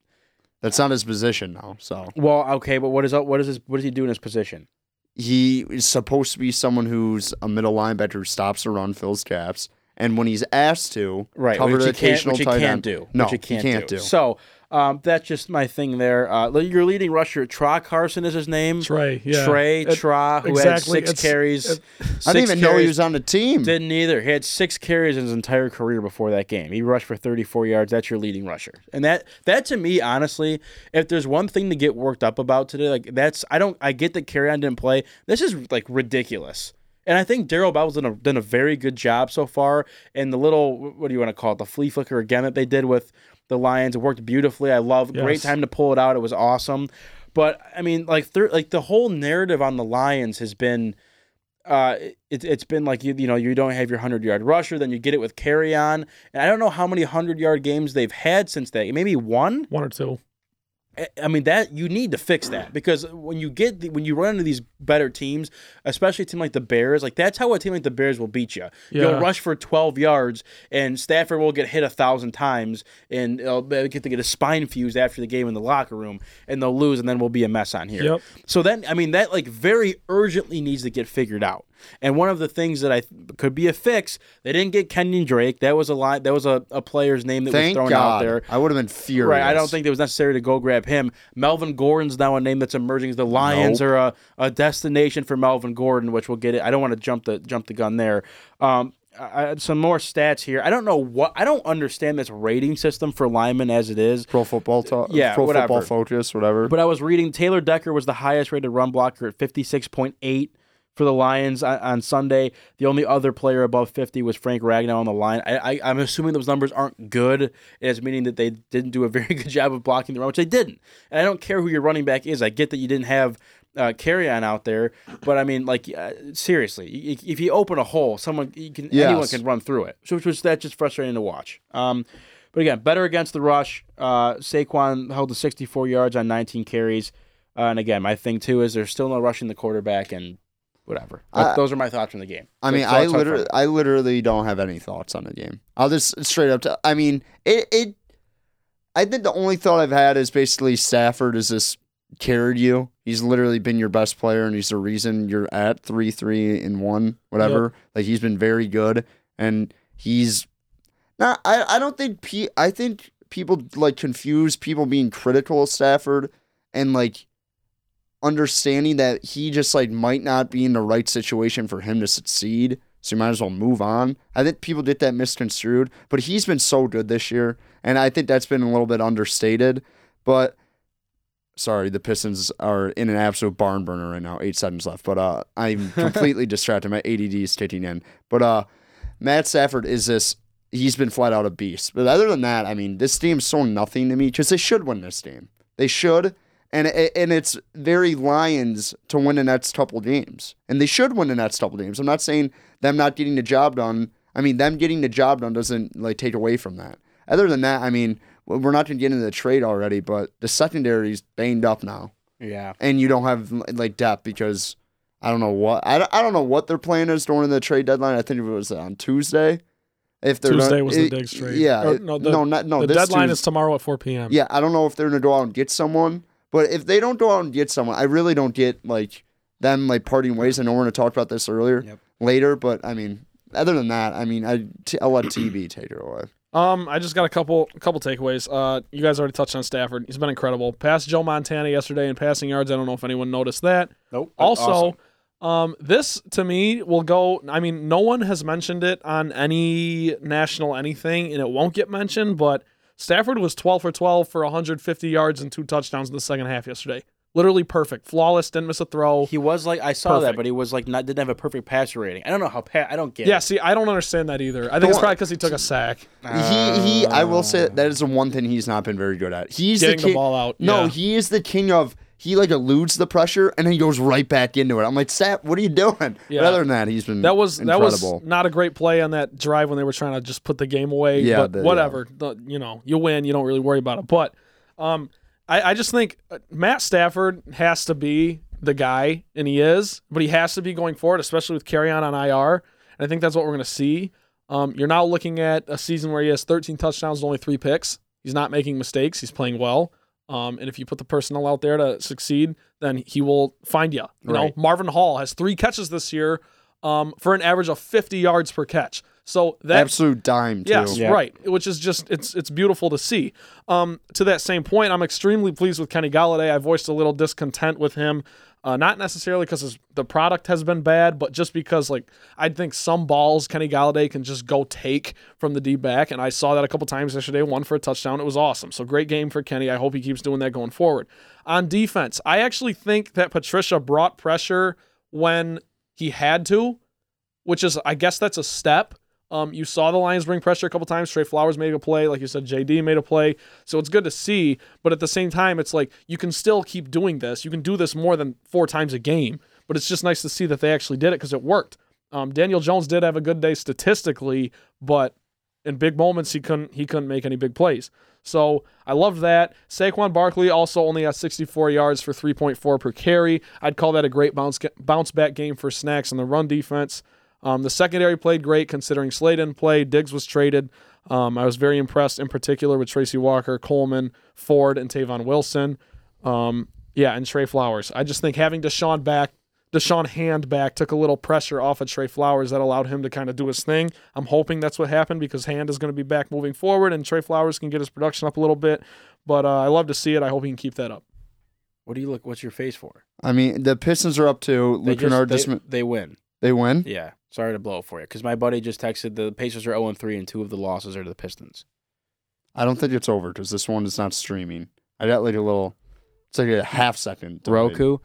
That's not his position now. So well, okay, but what is what is his what does he do in his position? He is supposed to be someone who's a middle linebacker who stops the run, fills gaps, and when he's asked to, Right, cover the occasional tight can't end. do. No, which he can't, can't do. do. So um, that's just my thing there. Uh, your leading rusher, Tra Carson, is his name. Trey, yeah. Trey It- Tra, who exactly, had six it's- carries. it- I didn't six even know he was on the team. Didn't either. He had six carries in his entire career before that game. He rushed for 34 yards. That's your leading rusher. And that that to me, honestly, if there's one thing to get worked up about today, like that's I don't I get that Carry didn't play. This is like ridiculous. And I think Darrell Bevell's done a, done a very good job so far. And the little what do you want to call it? The flea flicker again that they did with the Lions, it worked beautifully. I love great time to pull it out. It was awesome. But I mean, like thir- like the whole narrative on the Lions has been uh, it, it's been like you you know you don't have your hundred yard rusher, then you get it with Kerryon, and I don't know how many hundred yard games they've had since that. Maybe one. One or two. I- I mean that you need to fix that because when you get the, when you run into these better teams, especially a team like the Bears, like that's how a team like the Bears will beat you. You'll rush for twelve yards, and Stafford will get hit a thousand times, and uh, they'll get to get a spine fused after the game in the locker room, and they'll lose, and then we'll be a mess on here. Yep. So then, I mean, that like very urgently needs to get figured out. And one of the things that I th- could be a fix, they didn't get Kenyan Drake. That was a line. That was a, a player's name that Thank was thrown God. out there. I would have been furious. Right. I don't think it was necessary to go grab him. Melvin Gordon's now a name that's emerging. The Lions Nope. are a, a destination for Melvin Gordon, which we'll get it. I don't want to jump the jump the gun there. Um, I, some more stats here. I don't know what. I don't understand this rating system for linemen as it is. Pro football talk. Yeah, Pro whatever. football focus, whatever. But I was reading Taylor Decker was the highest rated run blocker at 56.8 for the Lions on, on Sunday. The only other player above 50 was Frank Ragnow on the line. I, I, I'm assuming those numbers aren't good, as meaning that they didn't do a very [laughs] good job of blocking the run, which they didn't. And I don't care who your running back is. I get that you didn't have uh, Kerryon out there, but I mean, like uh, seriously, if you open a hole, someone you can Yes. anyone can run through it. So which was that's just frustrating to watch. Um, but again, better against the rush. Uh, Saquon held to 64 yards on 19 carries. Uh, and again, my thing too is there's still no rushing the quarterback and whatever. I- those are my thoughts from the game. I mean, I literally, I literally don't have any thoughts on the game. I'll just straight up. I mean, it, it. I think the only thought I've had is basically Stafford has just carried you. He's literally been your best player, and he's the reason you're at three, three, and one, whatever. Like he's been very good, and he's not. I, I don't think. P, I think people like confuse people being critical of Stafford and like understanding that he just like might not be in the right situation for him to succeed. So you might as well move on. I think people get that misconstrued, but he's been so good this year, and I think that's been a little bit understated. But sorry, the Pistons are in an absolute barn burner right now. Eight seconds left, but uh, I'm [laughs] completely distracted. My ADD is kicking in. But uh, Matt Stafford is this. He's been flat out a beast. But other than that, I mean, this team's so nothing to me because they should win this game. They should, and and it's very Lions to win the next couple games, and they should win the next couple games. I'm not saying them not getting the job done. I mean, them getting the job done doesn't like take away from that. other than that, I mean, we're not going to get into the trade already, but the secondary's banged up now, Yeah. and you don't have like depth because I don't know what I, don't- I don't know what their plan is during the trade deadline. I think it was on Tuesday. If they're Tuesday gonna- was the it- Diggs trade. Yeah, Or, no, the- no, not no. the this deadline Tues- is tomorrow at 4 p.m. Yeah, I don't know if they're gonna go out and get someone, but if they don't go out and get someone, I really don't get like them like parting ways. I know we're gonna talk about this earlier Yep. later, but I mean, other than that, I mean, I t- I'll let TB take it away. Um, I just got a couple a couple takeaways. Uh, you guys already touched on Stafford. He's been incredible. Passed Joe Montana yesterday in passing yards. I don't know if anyone noticed that. Nope. Also, Awesome. um, this to me will go. I mean, no one has mentioned it on any national anything, and it won't get mentioned. But Stafford was 12 for 12 for 150 yards and two touchdowns in the second half yesterday. Literally perfect, flawless. Didn't miss a throw. he was like I saw that, but he was like not didn't have a perfect passer rating. I don't know how pa- I don't get. Yeah, it. see, I don't understand that either. I think it's probably because he took a sack, he he, I will say that is the one thing he's not been very good at. He's getting the the, ball out. no, Yeah. he is the king of. He like eludes the pressure and then he goes right back into it. I'm like, Sap, what are you doing? Yeah. But other than that, he's been That was incredible. that was not a great play on that drive when they were trying to just put the game away. Yeah, but the- yeah. whatever. The- you know, you win. You don't really worry about it. But um, I, I just think uh, Matt Stafford has to be the guy, and he is. But he has to be going forward, especially with Kerryon on IR. And I think that's what we're going to see. Um, you're now looking at a season where he has 13 touchdowns and only three picks. He's not making mistakes. He's playing well. Um, and if you put the personnel out there to succeed, then he will find you. You know, Marvin Hall has three catches this year um, for an average of 50 yards per catch. So that Absolute dime too. Yes, Yeah. right. Which is just it's it's beautiful to see. Um, to that same point, I'm extremely pleased with Kenny Golladay. I voiced a little discontent with him, uh, not necessarily because the product has been bad, but just because like I think some balls Kenny Golladay can just go take from the D back, and I saw that a couple times yesterday. One for a touchdown. It was awesome. So great game for Kenny. I hope he keeps doing that going forward. On defense, I actually think that Patricia brought pressure when he had to, which is I guess that's a step. Um, you saw the Lions bring pressure a couple times. Trey Flowers made a play, like you said. JD made a play, so it's good to see. But at the same time, it's like you can still keep doing this. You can do this more than four times a game. But it's just nice to see that they actually did it because it worked. Um, Daniel Jones did have a good day statistically, but in big moments he couldn't he couldn't make any big plays. So I love that. Saquon Barkley also only has 64 yards for 3.4 per carry. I'd call that a great bounce bounce back game for Snacks in the run defense. Um, the secondary played great considering Slade didn't play. Diggs was traded. Um, I was very impressed in particular with Tracy Walker, Coleman, Ford, and Tavon Wilson. Um, yeah, and Trey Flowers. I just think having Da'Shawn back, Da'Shawn Hand back, took a little pressure off of Trey Flowers that allowed him to kind of do his thing. I'm hoping that's what happened because Hand is going to be back moving forward, and Trey Flowers can get his production up a little bit. But uh, I love to see it. I hope he can keep that up. What do you look? What's your face for? I mean, the Pistons are up to They Luke just- Kennard. they, This they win. they win. Yeah. Sorry to blow it for you, because my buddy just texted the Pacers are 0 3 and two of the losses are to the Pistons. I don't think it's over because this one is not streaming. I got like a little, it's like a half second. delay. Roku.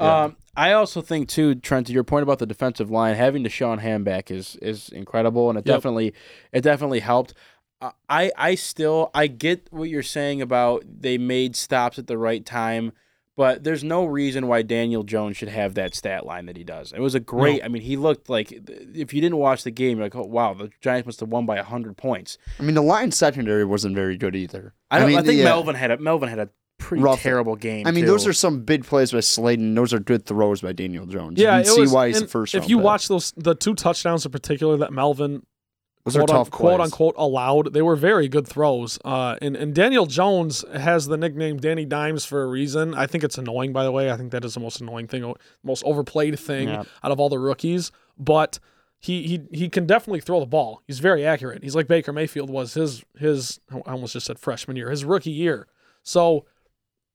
Yeah. Um, I also think too, Trent, to your point about the defensive line, having Da'Shawn Hand back is is incredible, and it Yep. definitely it definitely helped. Uh, I I still I get what you're saying about they made stops at the right time, but there's no reason why Daniel Jones should have that stat line that he does. It was a great. I mean, he looked like if you didn't watch the game, you're like, oh wow, the Giants must have won by hundred points. I mean, the Lions secondary wasn't very good either. I don't. I, mean, think yeah. Melvin had a Melvin had a pretty Rough. terrible game. I mean, those are some big plays by Slayton. Those are good throws by Daniel Jones. Yeah, you can see was, why he's the first. If round you pick. watch those, the two touchdowns in particular that Melvin those are quote, un- tough quote plays. unquote allowed. They were very good throws. Uh, and, and Daniel Jones has the nickname Danny Dimes for a reason. I think it's annoying, by the way. I think that is the most annoying thing, most overplayed thing Yeah. out of all the rookies. But he, he he can definitely throw the ball. He's very accurate. He's like Baker Mayfield was his his I almost just said freshman year, his rookie year. So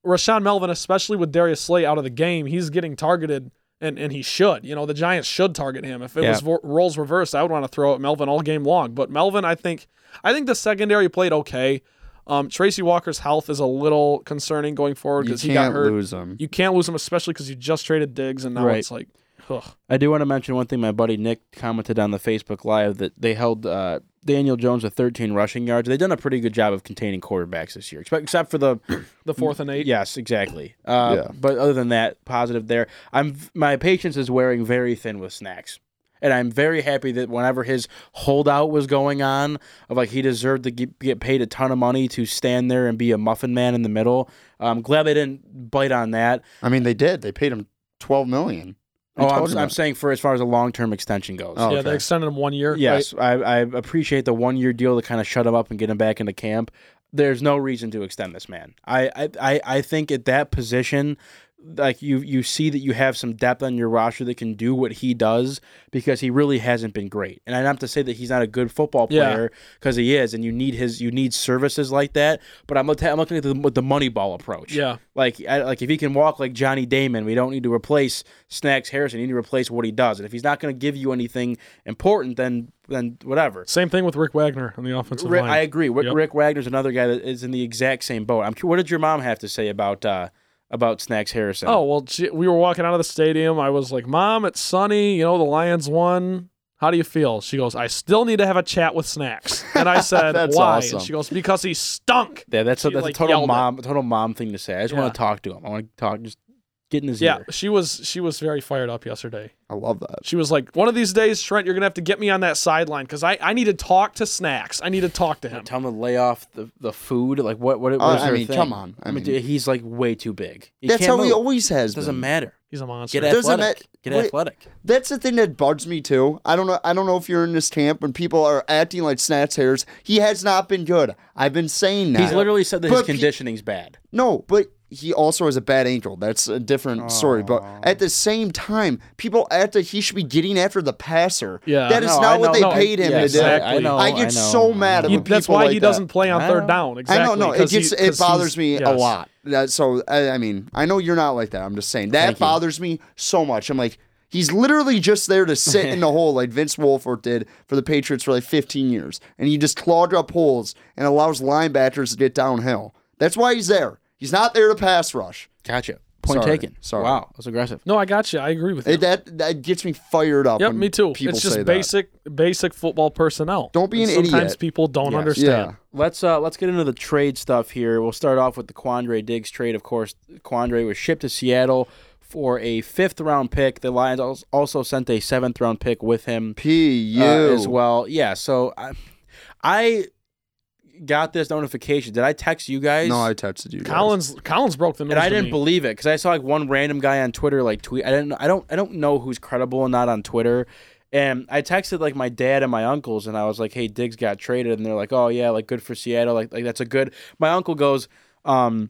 Rashaan Melvin, especially with Darius Slay out of the game, he's getting targeted, and, and he should. You know, the Giants should target him. If it Yeah. was vo- roles reversed, I would want to throw at Melvin all game long. But Melvin, I think, I think the secondary played okay. Um, Tracy Walker's health is a little concerning going forward because he got hurt. lose them. You can't lose him, especially because you just traded Diggs, and now Right. it's like, ugh. I do want to mention one thing. My buddy Nick commented on the Facebook Live that they held uh, Daniel Jones with 13 rushing yards. They've done a pretty good job of containing quarterbacks this year, except, except for the [coughs] the fourth and eight. yes, exactly. Uh, Yeah. But other than that, positive there. I'm my patience is wearing very thin with snacks. And I'm very happy that whenever his holdout was going on, of like he deserved to get, get paid a ton of money to stand there and be a muffin man in the middle. I'm glad they didn't bite on that. I mean, they did. They paid him twelve million. I Oh, I'm, I'm saying for as far as a long term extension goes. Oh, yeah, okay. they extended him one year. Yes, I, I appreciate the one year deal to kind of shut him up and get him back into camp. There's no reason to extend this man. I, I, I, I think at that position, like you you see that you have some depth on your roster that can do what he does because he really hasn't been great. And I not to say that he's not a good football player because he is, and you need his you need services like that. But I'm looking I'm looking at the, with the money ball approach. Yeah. Like, I, like if he can walk like Johnny Damon, we don't need to replace Snacks Harrison. We need to replace what he does. And if he's not going to give you anything important, then then whatever. Same thing with Rick Wagner on the offensive Rick, line. I agree. Rick, Yep. Rick Wagner's another guy that is in the exact same boat. I'm. What did your mom have to say about uh, about Snacks Harrison? Oh well, we were walking out of the stadium. I was like, "Mom, it's sunny. You know the Lions won. How do you feel?" She goes, "I still need to have a chat with Snacks." And I [laughs] said, That's "Why?" awesome. And she goes, "Because he stunk." yeah, that's a, that's like, a total it. mom, total mom thing to say. I just Yeah. want to talk to him. I want to talk, just get in his Yeah, ear. she was she was very fired up yesterday. I love that. She was like, "One of these days, Trent, you're gonna have to get me on that sideline because I, I need to talk to Snacks. I need to talk to him." Tell him to lay off the, the food. Like what? What? Uh, what is I her mean, thing? come on. I I mean, mean- he's like way too big. He That's can't how he move. always has. Doesn't been. matter. He's a monster. Get Doesn't athletic. ma- Get wait. athletic. That's the thing that bugs me too. I don't know. I don't know if you're in this camp when people are acting like Snats Harris. He has not been good. I've been saying that. He's literally said that his But pe- conditioning's bad. No, but he also has a bad ankle. That's a different story. But at the same time, people act like he should be getting after the passer. Yeah. that is No, I not what know. they No, paid him yeah, to do. exactly. I know. I get know, so mad at He- when that's why like he that. doesn't play on third down. Exactly. I don't know. It 'cause he- it bothers he's- me a lot. That, so I, I mean, I know you're not like that. I'm just saying that Thank you. bothers me so much. I'm like, he's literally just there to sit in the [laughs] hole like Vince Wilfork did for the Patriots for like 15 years, and he just clogged up holes and allows linebackers to get downhill. That's why he's there. He's not there to pass rush. Gotcha. Point Sorry. taken. Sorry. Wow, that's aggressive. No, I got you. I agree with you. It, that that gets me fired up. Yep, when me too. People It's just say that. basic basic football personnel. Don't be And an Sometimes idiot. people don't Yes. understand. Yeah. Let's uh let's get into the trade stuff here. We'll start off with the Quandre Diggs trade. Of course, Quandre was shipped to Seattle for a fifth round pick. The Lions als- also sent a seventh round pick with him P U uh, as well. Yeah, so I, I got this notification. Did I text you guys? No, I texted you. guys. Collins Collins broke the news. and I to didn't me. believe it because I saw like one random guy on Twitter like tweet. I didn't. I don't. I don't know who's credible and not on Twitter. And I texted like my dad and my uncles, and I was like, "Hey, Diggs got traded," and they're like, "Oh yeah, like good for Seattle. Like like that's a good." My uncle goes, um,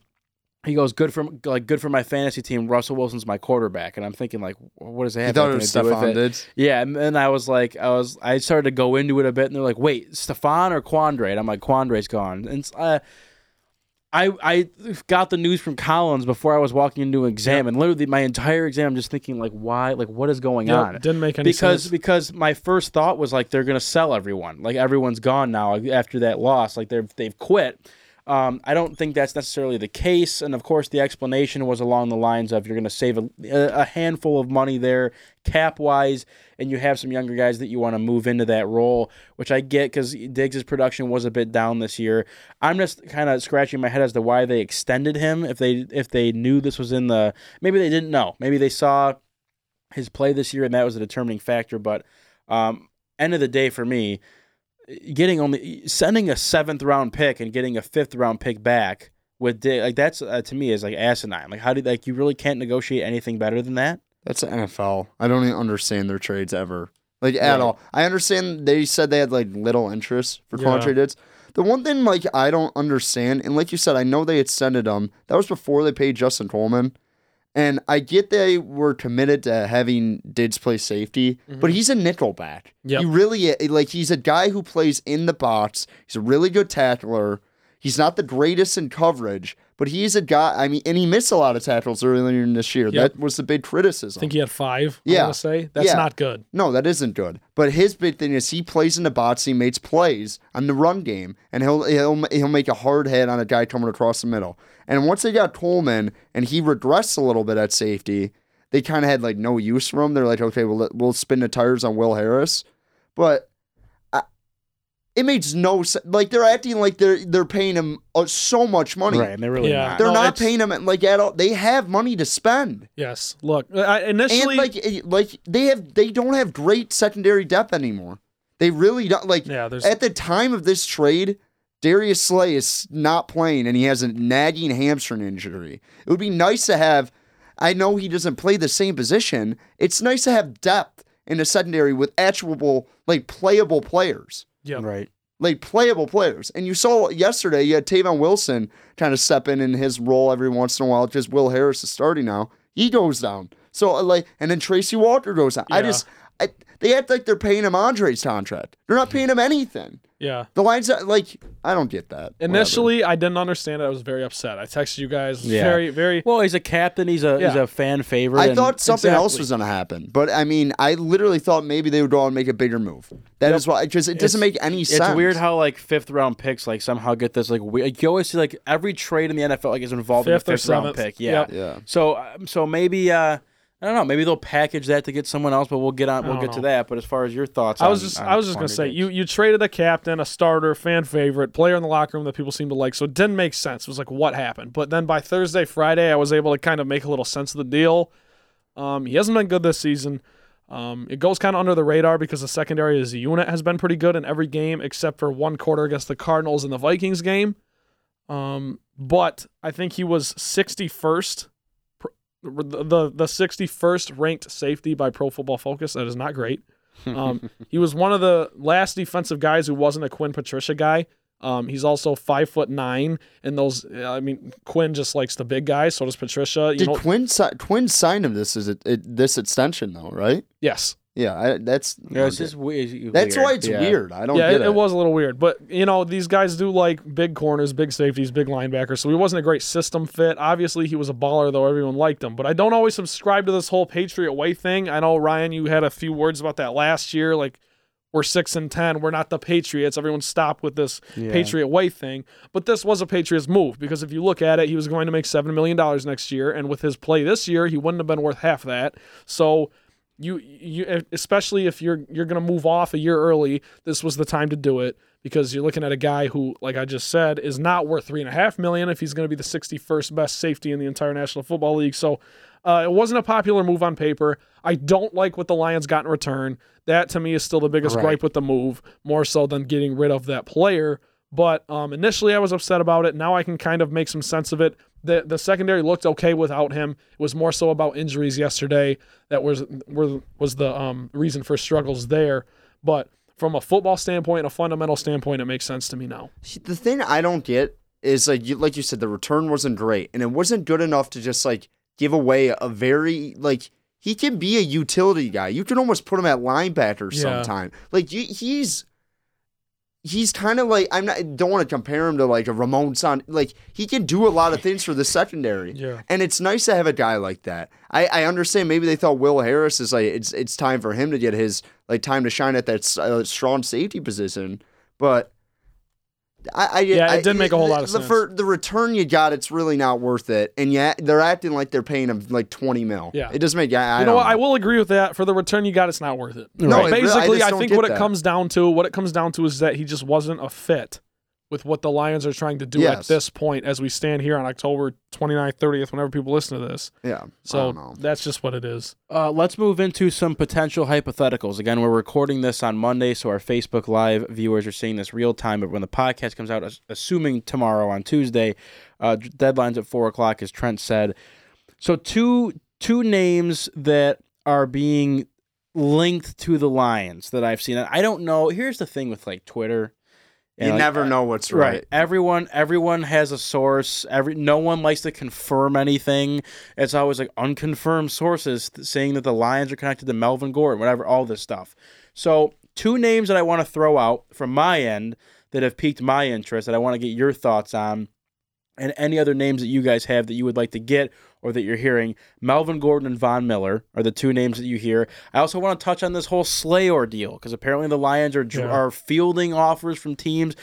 he goes, "Good for like good for my fantasy team. Russell Wilson's my quarterback," and I'm thinking like, what does that have thought it was to do with Stefon it? Yeah, and then I was like, I was, I started to go into it a bit, and they're like, "Wait, Stefon or Quandre?" And I'm like, "Quandre's gone." And uh, I I got the news from Collins before I was walking into an exam, and literally my entire exam, I'm just thinking like, why, like, what is going Yep, on? didn't make any because sense. because my first thought was like they're gonna sell everyone, like everyone's gone now after that loss, like they're they've quit. Um, I don't think that's necessarily the case, and of course the explanation was along the lines of you're going to save a, a handful of money there cap wise, and you have some younger guys that you want to move into that role, which I get because Diggs' production was a bit down this year. I'm just kind of scratching my head as to why they extended him. If they if they knew this was in the maybe they didn't know, maybe they saw his play this year and that was a determining factor. But um, end of the day for me, getting only sending a seventh round pick and getting a fifth round pick back with Dig, like that's uh, to me is like asinine. Like how do like you really can't negotiate anything better than that? That's the NFL. I don't even understand their trades ever. Like at Right. all. I understand they said they had like little interest for Yeah. Diggs. The one thing like I don't understand, and like you said, I know they extended them. That was before they paid Justin Coleman. And I get they were committed to having Diggs play safety, but mm-hmm. he's a nickel back. Yep. He really eh, like he's a guy who plays in the box. He's a really good tackler. He's not the greatest in coverage, but he's a guy. I mean, and he missed a lot of tackles earlier in this year. Yep. That was the big criticism. I think he had five. Yeah. I want to say that's Yeah. not good. No, that isn't good. But his big thing is he plays in the box. He makes plays on the run game, and he'll he'll he'll make a hard hit on a guy coming across the middle. And once they got Tolman and he regressed a little bit at safety, they kind of had like no use for him. They're like, okay, we'll we'll spin the tires on Will Harris, but. I, it makes no sense. Like they're acting like they're they're paying him uh, so much money. Right, and they're really Yeah. not. They're No, not paying him like at all. They have money to spend, Yes. Look, I, initially, and like eh, like they have they don't have great secondary depth anymore. They really don't. Like yeah, there's at the time of this trade, Darius Slay is not playing, and he has a nagging hamstring injury. It would be nice to have. I know he doesn't play the same position. It's nice to have depth in the secondary with actual like playable players yeah. Right. like playable players. And you saw yesterday, you had Tavon Wilson trying to step in in his role every once in a while because Will Harris is starting now. He goes down. So uh, like, and then Tracy Walker goes down. I just, I, they act like they're paying him Andre's contract. They're not paying him anything. Yeah. The lines, like, I don't get that. Whatever. Initially, I didn't understand it. I was very upset. I texted you guys. Yeah. Very, very. Well, he's a captain. He's a he's a fan favorite. I and- thought something else was going to happen, but I mean, I literally thought maybe they would go out and make a bigger move. That is why, because it doesn't make any sense. It's weird how like fifth round picks like somehow get this like weird. Like, you always see like every trade in the NFL like is involved Fifth in or a fifth round pick. Yeah. Yep. Yeah. So um, so maybe uh I don't know. Maybe they'll package that to get someone else, but we'll get on. We'll get to that. But as far as your thoughts, I was on- just, on I was just gonna say, Diggs. you you traded a captain, a starter, fan favorite, player in the locker room that people seem to like. So it didn't make sense. It was like, what happened? But then by Thursday, Friday, I was able to kind of make a little sense of the deal. Um, he hasn't been good this season. Um, it goes kind of under the radar because the secondary as a unit has been pretty good in every game except for one quarter against the Cardinals and the Vikings game. Um, but I think he was 61st, pr- the the, the 61st ranked safety by Pro Football Focus. That is not great. Um, [laughs] he was one of the last defensive guys who wasn't a Quinn Patricia guy. Um, he's also five foot nine, and those. I mean, Quinn just likes the big guys. So does Patricia. You Did know, Quinn, si- Quinn sign him this is it, it, this extension though, right? yes, Yeah, I, that's Yeah, it's just weird. that's why it's Yeah. weird. I don't yeah, get it, it. it was a little weird, but you know, these guys do like big corners, big safeties, big linebackers. So he wasn't a great system fit. Obviously, he was a baller, though everyone liked him. But I don't always subscribe to this whole Patriot way thing. I know Ryan, you had a few words about that last year, like. We're six and ten. We're not the Patriots. Everyone stop with this Yeah. Patriot way thing. But this was a Patriots move because if you look at it, he was going to make seven million dollars next year, and with his play this year, he wouldn't have been worth half that. So you you especially if you're you're going to move off a year early, this was the time to do it because you're looking at a guy who, like I just said, is not worth three and a half million if he's going to be the 61st best safety in the entire National Football League. So uh, it wasn't a popular move on paper. I don't like what the Lions got in return. That to me is still the biggest Right. gripe with the move, more so than getting rid of that player. But um, initially, I was upset about it. Now I can kind of make some sense of it. The the secondary looked okay without him. It was more so about injuries yesterday that was were, was the um, reason for struggles there. But from a football standpoint, a fundamental standpoint, it makes sense to me now. The thing I don't get is like you like you said, the return wasn't great, and it wasn't good enough to just like give away a very like he can be a utility guy. You can almost put him at linebacker Yeah. sometime. Like he's he's kind of like I'm not don't want to compare him to like a Ramon San. Like he can do a lot of things for the secondary. Yeah. And it's nice to have a guy like that. I, I understand maybe they thought Will Harris is like it's it's time for him to get his like time to shine at that uh, strong safety position, but I, I Yeah, it didn't make a whole lot of the, sense. For the return you got, it's really not worth it, and yet they're acting like they're paying him like twenty mil. Yeah. it doesn't make. I, I you know what? I will agree with that. For the return you got, it's not worth it. No, it I basically, I, think what it comes down to, what it comes down to, is that he just wasn't a fit with what the Lions are trying to do at this point as we stand here on October 29th, 30th, whenever people listen to this. Yeah, I So don't know. that's just what it is. Uh, let's move into some potential hypotheticals. Again, we're recording this on Monday, so our Facebook Live viewers are seeing this real time. But when the podcast comes out, assuming tomorrow on Tuesday, uh, deadlines at four o'clock, as Trent said. So two two names that are being linked to the Lions that I've seen. I don't know. Here's the thing with like Twitter. And, you like, never uh, know what's right. right. Everyone everyone has a source. Every no one likes to confirm anything. It's always like unconfirmed sources saying that the Lions are connected to Melvin Gordon, whatever, all this stuff. So, two names that I want to throw out from my end that have piqued my interest that I want to get your thoughts on and any other names that you guys have that you would like to get or that you're hearing. Melvin Gordon and Von Miller are the two names that you hear. I also want to touch on this whole Slay ordeal because apparently the Lions are Yeah. are fielding offers from teams.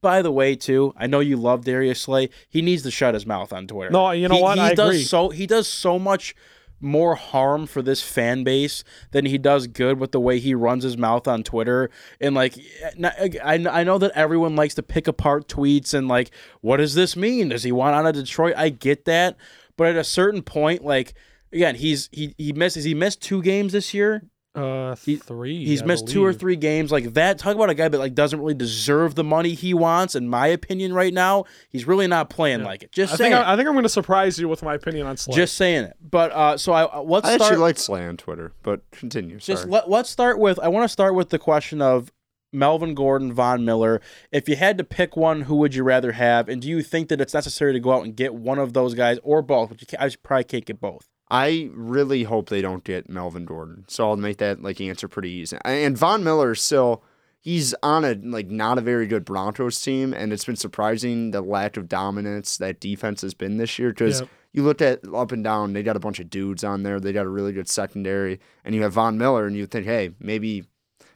By the way, too, I know you love Darius Slay. He needs to shut his mouth on Twitter. No, you know He- what? He I does agree. so he does so much more harm for this fan base than he does good with the way he runs his mouth on Twitter. And like, I, I know that everyone likes to pick apart tweets and like, what does this mean? Does he want out of Detroit? I get that, but at a certain point, like, again, he's he he misses he missed two games this year. Uh, three. He's I missed two or three games like that. Talk about a guy that like doesn't really deserve the money he wants, in my opinion, right now. He's really not playing Yeah. like it. Just I saying. think I, I think I'm going to surprise you with my opinion on Slay. just saying it. But uh, so I uh, let's I start. actually like Slay on Twitter, but continue. just let, let's start with. I want to start with the question of Melvin Gordon, Von Miller. If you had to pick one, who would you rather have? And do you think that it's necessary to go out and get one of those guys or both? Which you can, I probably can't get both. I really hope they don't get Melvin Gordon. So I'll make that like answer pretty easy. And Von Miller still he's on a like not a very good Broncos team, and it's been surprising the lack of dominance that defense has been this year. Because Yep. you looked at up and down, they got a bunch of dudes on there. They got a really good secondary, and you have Von Miller, and you think, hey, maybe,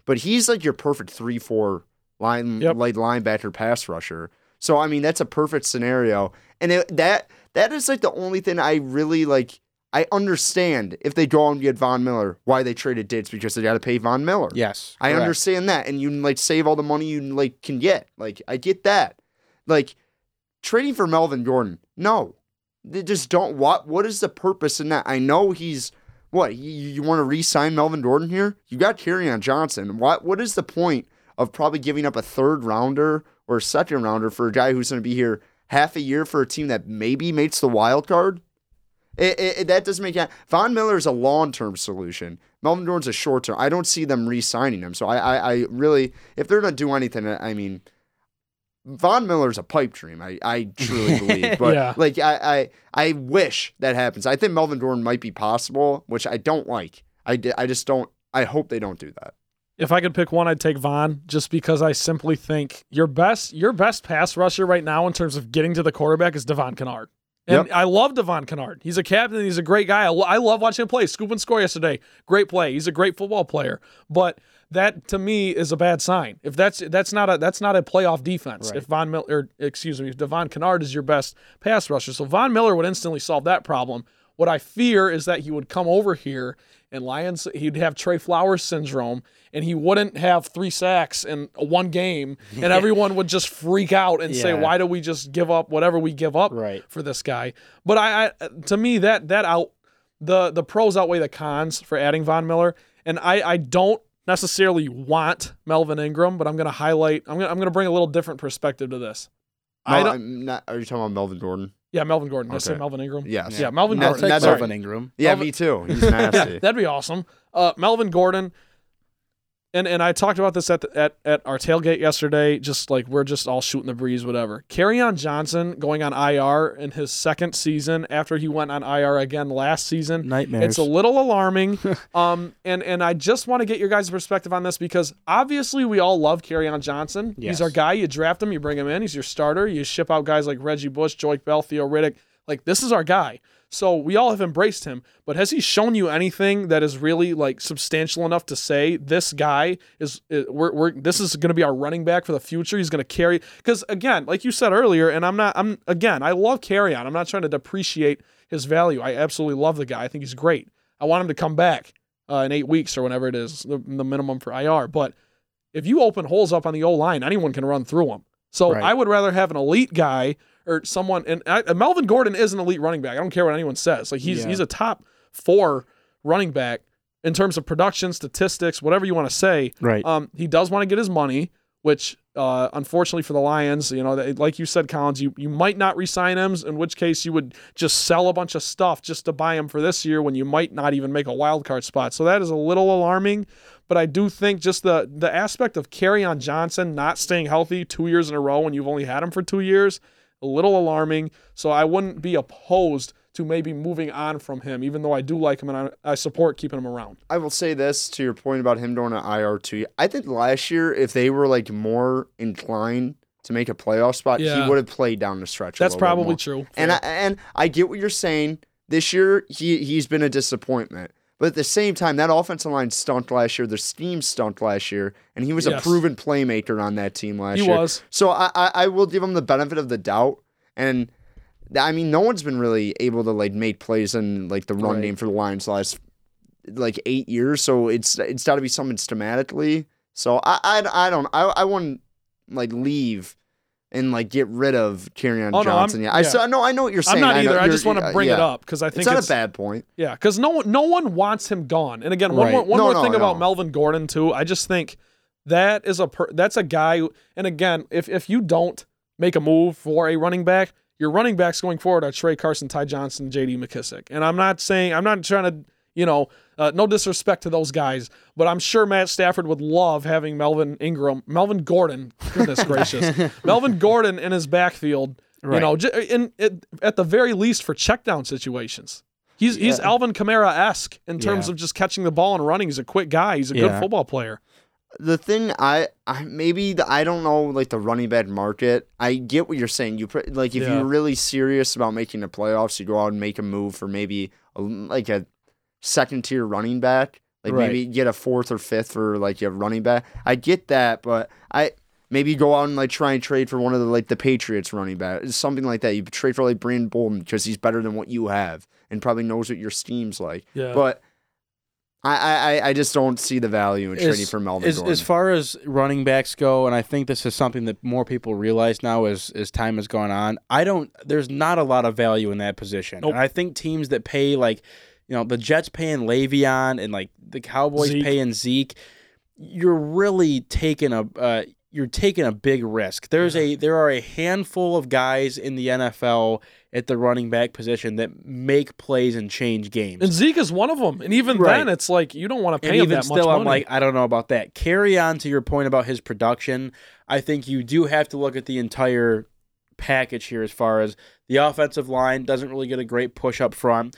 but he's like your perfect three four line Yep. like linebacker pass rusher. So I mean that's a perfect scenario, and it, that that is like the only thing I really like. I understand if they go and get Von Miller, why they traded Ditz because they got to pay Von Miller. Yes, I correct. understand that, and you like save all the money you like can get. Like I get that. Like trading for Melvin Gordon, no, they just don't. What what is the purpose in that? I know he's what you, you want to re-sign Melvin Gordon here. You got on Johnson. What what is the point of probably giving up a third rounder or a second rounder for a guy who's going to be here half a year for a team that maybe makes the wild card? It, it, it- that doesn't make sense. Von Miller is a long term solution. Melvin Gordon's a short term. I don't see them re signing him. So I, I, I really, if they're going to do anything, I mean, Von Miller's a pipe dream. I, I truly [laughs] believe. But Yeah. like, I, I, I wish that happens. I think Melvin Gordon might be possible, which I don't like. I, I just don't. I hope they don't do that. if I could pick one, I'd take Von just because I simply think your best your best pass rusher right now in terms of getting to the quarterback is Devon Kennard. And Yep. I love Devon Kennard. He's a captain. He's a great guy. I, lo- I love watching him play. Scoop and score yesterday. Great play. He's a great football player. But that to me is a bad sign. If that's that's not a that's not a playoff defense. Right. If Von Miller, or, excuse me, if Devon Kennard is your best pass rusher, so Von Miller would instantly solve that problem. What I fear is that he would come over here and Lions, he'd have Trey Flowers syndrome, and he wouldn't have three sacks in one game, and everyone would just freak out and say, "Why do we just give up whatever we give up Right. for this guy?" But I, I, to me, that that out the the pros outweigh the cons for adding Von Miller, and I I don't necessarily want Melvin Ingram, but I'm going to highlight. I'm going I'm going to bring a little different perspective to this. I No, don't. I'm not, are you talking about Melvin Gordon? Yeah, Melvin Gordon. Did I say Okay. Melvin Ingram? Yes. Yeah, Melvin Gordon. Sorry. Melvin Ingram. Yeah, Melvin- me too. He's [laughs] nasty. That'd be awesome. Uh, Melvin Gordon, and and I talked about this at the, at at our tailgate yesterday. Just like we're just all shooting the breeze, whatever. on Johnson going on IR in his second season after he went on IR again last season. Nightmares. It's a little alarming. [laughs] um, and and I just want to get your guys' perspective on this because obviously we all love on Johnson. Yes. He's our guy. You draft him, you bring him in. He's your starter. You ship out guys like Reggie Bush, Joique Bell, Theo Riddick. Like this is our guy. So we all have embraced him. But has he shown you anything that is really like substantial enough to say this guy is, is we're, we're this is going to be our running back for the future? He's going to carry because again, like you said earlier, and I'm not. I'm again. I love Kerryon. I'm not trying to depreciate his value. I absolutely love the guy. I think he's great. I want him to come back uh, in eight weeks or whenever it is the, the minimum for IR. But if you open holes up on the O line, anyone can run through them. So Right. I would rather have an elite guy or someone. And I, Melvin Gordon is an elite running back. I don't care what anyone says. Like he's Yeah. he's a top four running back in terms of production, statistics, whatever you want to say. right. Um, he does want to get his money, which uh, unfortunately for the Lions, you know, they, like you said, Collins, you, you might not re-sign him, in which case you would just sell a bunch of stuff just to buy him for this year when you might not even make a wild card spot. So that is a little alarming. But I do think just the the aspect of Kerryon Johnson not staying healthy two years in a row when you've only had him for two years, a little alarming. So I wouldn't be opposed to maybe moving on from him, even though I do like him and I, I support keeping him around. I will say this to your point about him doing an IR two. I think last year, if they were like more inclined to make a playoff spot, Yeah. he would have played down the stretch. a That's probably true. And I, and I get what you're saying. This year, he he's been a disappointment. But at the same time, that offensive line stunk last year. Their scheme stunk last year, and he was Yes. a proven playmaker on that team last He year. was. So I, I I will give him the benefit of the doubt. And I mean, no one's been really able to like make plays in like the run Right. game for the Lions the last like eight years. So it's it's got to be something schematically. So I I, I don't I I wouldn't like leave and like get rid of Kerryon Oh, no, Johnson. yeah, I yeah. so, no I know what you're saying. I'm not I know either. I just want to bring it up because I think It's not it's a bad point. Yeah, because no one, no one wants him gone. And again, one Right. more, one No, more no, thing about. Melvin Gordon too. I just think that is a per, that's a guy. Who, and again, if if you don't make a move for a running back, your running backs going forward are Tra Carson, Ty Johnson, J.D. McKissic. And I'm not saying I'm not trying to you know uh, no disrespect to those guys, but I'm sure Matt Stafford would love having Melvin Ingram, Melvin Gordon, goodness [laughs] gracious, Melvin Gordon in his backfield. You know, j- in, in at the very least for check down situations. He's he's Alvin Kamara esque in terms Yeah. of just catching the ball and running. He's a quick guy. He's a good football player. the thing I, I maybe the, I don't know like the running back market. I get what you're saying. You pr- like if Yeah. you're really serious about making the playoffs, you go out and make a move for maybe a, like a second tier running back. Like Right. maybe get a fourth or fifth for like your running back. I get that, but I maybe go out and like try and trade for one of the like the Patriots running back, something like that. You trade for like Brandon Bolden because he's better than what you have and probably knows what your scheme's like. Yeah. But I, I, I just don't see the value in trading for Melvin as, as far as running backs go, and I think this is something that more people realize now as as time has gone on. I don't. There's not a lot of value in that position, Nope. and I think teams that pay like, you know, the Jets paying Le'Veon and like the Cowboys Zeke. paying Zeke, you're really taking a. Uh, you're taking a big risk. There's a there are a handful of guys in the NFL at the running back position that make plays and change games. and Zeke is one of them. And even Right. then, it's like you don't want to pay and him even that still, much I'm like, I don't know about that. Kerryon to your point about his production. I think you do have to look at the entire package here as far as the offensive line doesn't really get a great push up front.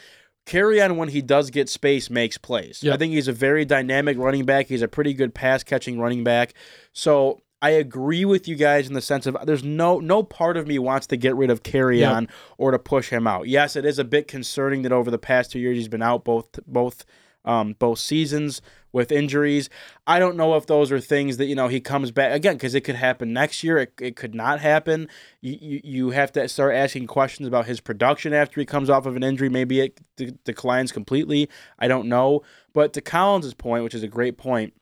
Kerryon when he does get space makes plays. Yep. I think he's a very dynamic running back. He's a pretty good pass catching running back. So I agree with you guys in the sense of there's no no part of me wants to get rid of Carry Yep. on or to push him out. Yes, it is a bit concerning that over the past two years he's been out both both um, both seasons with injuries. I don't know if those are things that you know he comes back again because it could happen next year. It, it could not happen. You, you you have to start asking questions about his production after he comes off of an injury. Maybe it de- declines completely. I don't know. But to Collins's point, which is a great point,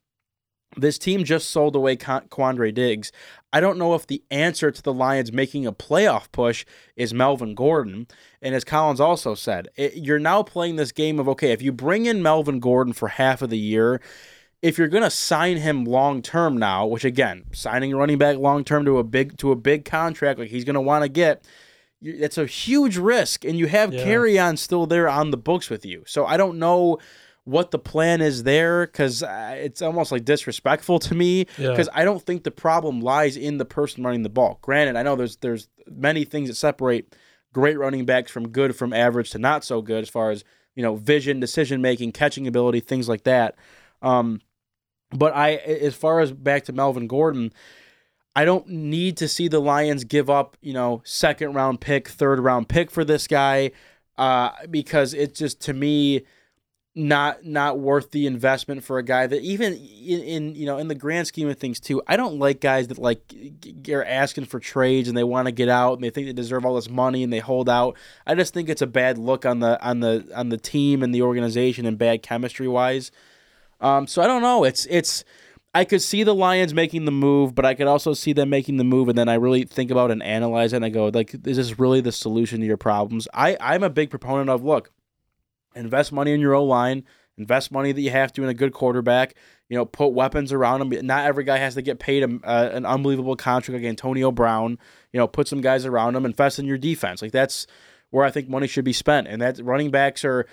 this team just sold away Quandre Diggs. I don't know if the answer to the Lions making a playoff push is Melvin Gordon. And as Collins also said, it, you're now playing this game of okay, if you bring in Melvin Gordon for half of the year, if you're going to sign him long term now, which again, signing a running back long term to a big to a big contract like he's going to want to get, that's a huge risk. And you have Yeah. Kerryon still there on the books with you. So I don't know what the plan is there because uh, it's almost like disrespectful to me Yeah. because I don't think the problem lies in the person running the ball. Granted, I know there's there's many things that separate great running backs from good from average to not so good as far as you know vision, decision making, catching ability, things like that. Um, but I, as far as back to Melvin Gordon, I don't need to see the Lions give up, you know, second round pick, third round pick for this guy, uh, because it's just to me not not worth the investment for a guy that even in, in you know in the grand scheme of things too. I don't like guys that like are asking for trades and they want to get out and they think they deserve all this money and they hold out. I just think it's a bad look on the on the on the team and the organization and bad chemistry wise. Um, so I don't know. It's it's. I could see the Lions making the move, but I could also see them making the move, and then I really think about and analyze it, and I go, like, is this really the solution to your problems? I I'm a big proponent of look, invest money in your O line, invest money that you have to in a good quarterback. You know, put weapons around him. Not every guy has to get paid a, uh, an unbelievable contract like Antonio Brown. You know, put some guys around him. Invest in your defense. Like that's where I think money should be spent, and that running backs are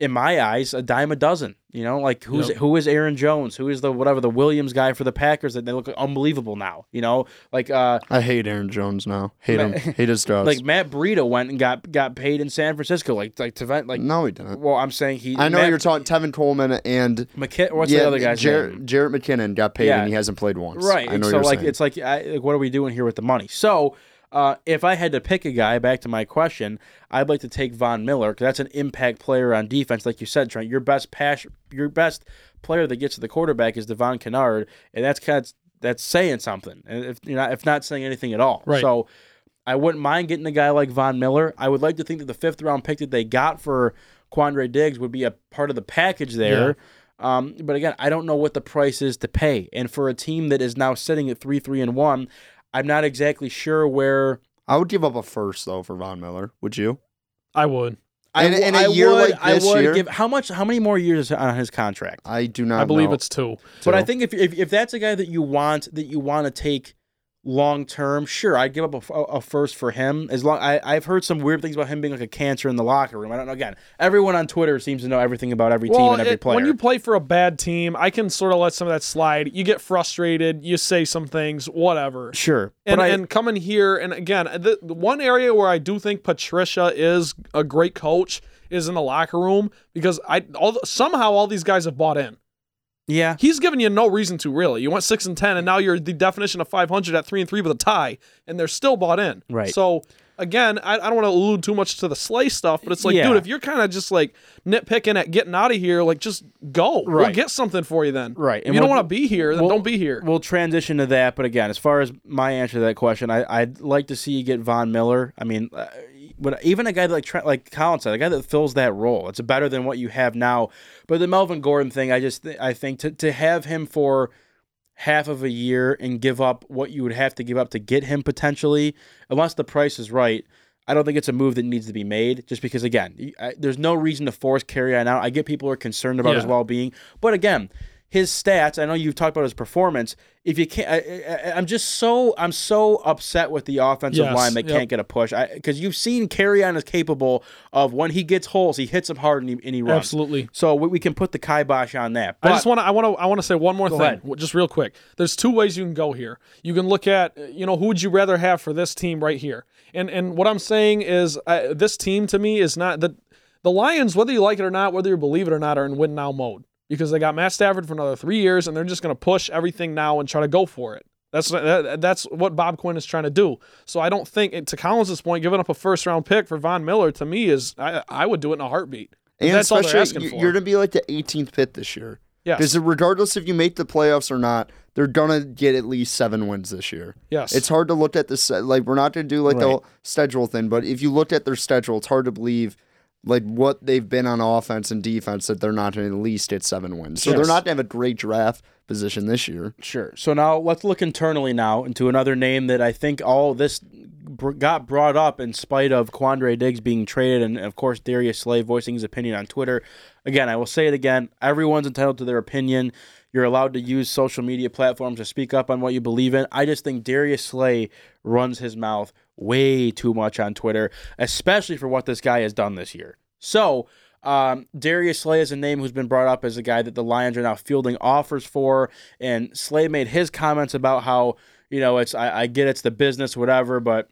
in my eyes, a dime a dozen. You know, like who's Yep. who is Aaron Jones? Who is the whatever the Williams guy for the Packers that they look unbelievable now? You know, like uh I hate Aaron Jones now. Hate him. Hate his guts. like Matt Breida went and got got paid in San Francisco. Like like to vent like no, he didn't. well, I'm saying he. I know Matt you're talking Tevin Coleman and McKin- what's yeah, the other guy's Jarrett, name? Jarrett McKinnon got paid Yeah. and he hasn't played once. Right. I know so like saying. it's like, I, like what are we doing here with the money? So uh, if I had to pick a guy, back to my question, I'd like to take Von Miller because that's an impact player on defense, like you said, Trent. Your best pass, your best player that gets to the quarterback is Devon Kennard, and that's kind of that's saying something, and if you're not if not saying anything at all. Right. So. I wouldn't mind getting a guy like Von Miller. I would like to think that the fifth round pick that they got for Quandre Diggs would be a part of the package there. Um, but again, I don't know what the price is to pay. And for a team that is now sitting at three, three, and one, I'm not exactly sure where. I would give up a first though for Von Miller. Would you? I would. In- I, in a I year would, like this I would year? give how much? How many more years on his contract? I do not. I believe know. it's two. But I think if, if if that's a guy that you want that you want to take long term, sure, I'd give up a, a first for him. As long I I've heard some weird things about him being like a cancer in the locker room. I don't know. Again, everyone on Twitter seems to know everything about every team and every it- player. when you play for a bad team, I can sort of let some of that slide. You get frustrated, you say some things, whatever. sure, And, I, and coming here, and again, the, the one area where I do think Patricia is a great coach is in the locker room because I all somehow all these guys have bought in. Yeah, He's given you no reason to really. You went six and ten, and now you're the definition of 500 at three and three with a tie, and they're still bought in. Right. So again, I, I don't want to allude too much to the Slay stuff, but it's like, Yeah. dude, if you're kind of just like nitpicking at getting out of here, like just go. We'll Right. get something for you then. Right. If And you don't we'll- want to be here, then we'll- don't be here. We'll transition to that, but again, as far as my answer to that question, I, I'd like to see you get Von Miller. I mean, uh, but even a guy like Trent, like Colin said, a guy that fills that role, it's better than what you have now. But the Melvin Gordon thing, I just th- I think to to have him for half of a year and give up what you would have to give up to get him potentially, unless the price is right. I don't think it's a move that needs to be made just because, again, I, there's no reason to force Kerryon out. I get people are concerned about his well being, but again, his stats. I know you've talked about his performance. If you can't, I, I'm just so I'm so upset with the offensive Yes, line that yep. can't get a push. Because you've seen Kerryon is capable of when he gets holes, he hits them hard and he, and he runs. Absolutely. So we, we can put the kibosh on that. But I just want to. I want to. I want to say one more thing, ahead. just real quick. There's two ways you can go here. You can look at, you know, who would you rather have for this team right here? And and what I'm saying is, uh, this team to me is not the the Lions. Whether you like it or not, whether you believe it or not, are in win now mode because they got Matt Stafford for another three years, and they're just going to push everything now and try to go for it. That's that, that's what Bob Quinn is trying to do. So I don't think, to Collins' point, giving up a first round pick for Von Miller to me is I, I would do it in a heartbeat. and that's all they're especially asking for. you're gonna be like the 18th pick this year. Yes. Because regardless if you make the playoffs or not, they're gonna get at least seven wins this year. Yes. It's hard to look at this like we're not gonna do like the Right. whole schedule thing, but if you looked at their schedule, it's hard to believe like what they've been on offense and defense that they're not at least at seven wins. So they're not gonna have a great draft position this year. Sure. So now let's look internally now into another name that I think all this got brought up in spite of Quandre Diggs being traded, and of course Darius Slay voicing his opinion on Twitter. Again, I will say it again: everyone's entitled to their opinion. You're allowed to use social media platforms to speak up on what you believe in. I just think Darius Slay runs his mouth way too much on Twitter, especially for what this guy has done this year. So. Um, Darius Slay is a name who's been brought up as a guy that the Lions are now fielding offers for, and Slay made his comments about how you know it's I, I get it's the business whatever, but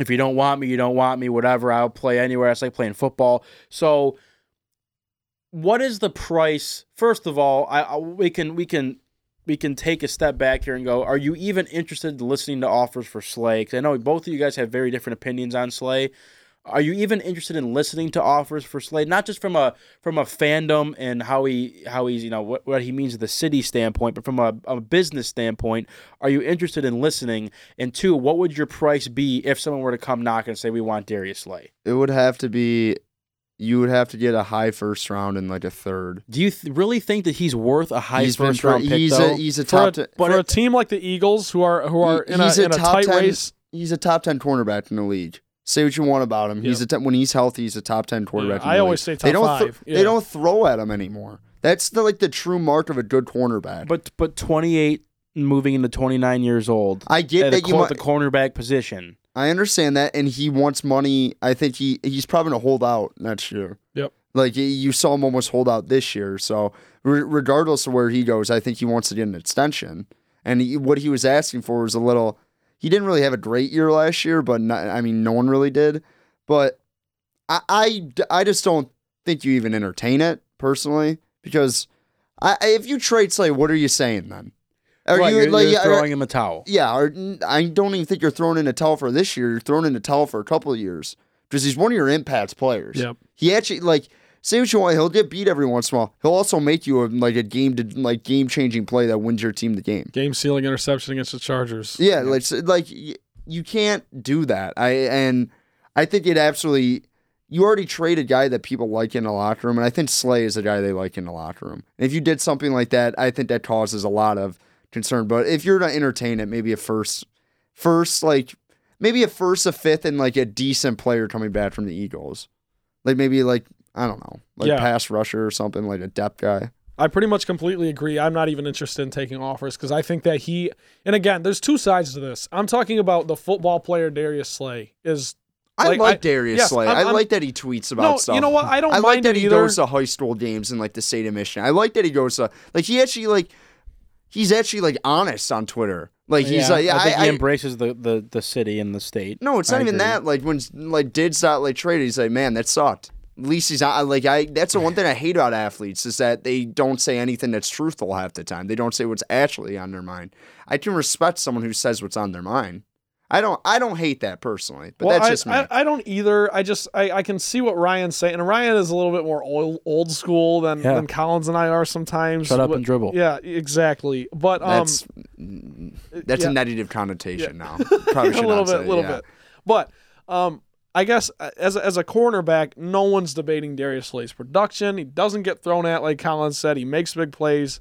if you don't want me, you don't want me, whatever. I'll play anywhere. It's like playing football. So, what is the price? First of all, I, I we can we can we can take a step back here and go. Are you even interested in listening to offers for Slay? Because I know both of you guys have very different opinions on Slay. Are you even interested in listening to offers for Slay? Not just from a from a fandom and how he how he's you know what, what he means to the city standpoint, but from a, a business standpoint, are you interested in listening? And two, what would your price be if someone were to come knock and say we want Darius Slay? It would have to be you would have to get a high first round and like a third. Do you th- really think that he's worth a high He's first round pick he's though? a he's a for a, top ten, for but a team like the Eagles who are who are He- in a, he's a in a tight 10 race. he's a top ten cornerback in the league. Say what you want about him. He's a ten, when he's healthy, he's a top ten quarterback. Yeah, I the always league. say they top don't five, They yeah. don't throw at him anymore. That's the like the true mark of a good cornerback. but but 28 moving into 29 years old. I get at that the, you cor- might, the cornerback position. I understand that, and he wants money. I think he he's probably gonna hold out next year. Yep. Like you saw him almost hold out this year. So re- regardless of where he goes, I think he wants to get an extension. And he, what he was asking for was a little. He didn't really have a great year last year, but not, I mean, no one really did. But I, I, I just don't think you even entertain it personally because I, if you trade Slay, what are you saying then? Are right, you you're, like you're are- throwing him a towel. yeah, or, I don't even think you're throwing in a towel for this year. You're throwing in a towel for a couple of years because he's one of your impact players. Yep. He actually like say what you want. He'll get beat every once in a while. He'll also make you a, like a game to like game changing play that wins your team the game. Game sealing interception against the Chargers. Yeah, like like you can't do that. I and I think it absolutely. You already trade a guy that people like in the locker room, and I think Slay is a guy they like in the locker room. And if you did something like that, I think that causes a lot of concern. But if you're to entertain it, maybe a first, first like maybe a first, a fifth, and like a decent player coming back from the Eagles, like maybe like I don't know, like Yeah. pass rusher or something, like a depth guy. I pretty much completely agree. I'm not even interested in taking offers because I think that he, and again, there's two sides to this. I'm talking about the football player Darius Slay is. I Like, like, I- Darius yes, Slay. I'm- I I'm- like that he tweets about No, stuff. you know what? I don't I mind like that he either. goes to high school games in like the state of Michigan. I like that he goes to like he actually like he's actually like honest on Twitter. Like he's Yeah, like I think I, he I- embraces the, the, the city and the state. no, it's I not even agree. that. Like when like Diggs got like traded, he's like, man, that sucked. At least he's not like I. That's the one thing I hate about athletes is that they don't say anything that's truthful half the time. They don't say what's actually on their mind. I can respect someone who says what's on their mind. I don't. I don't hate that personally, but well, that's I, just me. I, I don't either. I just I, I can see what Ryan's saying, and Ryan is a little bit more old, old school than, Yeah. than Collins and I are sometimes. Shut up But- and dribble. Yeah, exactly. But um, that's that's yeah. a negative connotation now. Probably [laughs] a should little not bit, a little yeah. bit. But um, I guess uh, as a, as a cornerback, no one's debating Darius Slay's production. He doesn't get thrown at like Collins said. He makes big plays.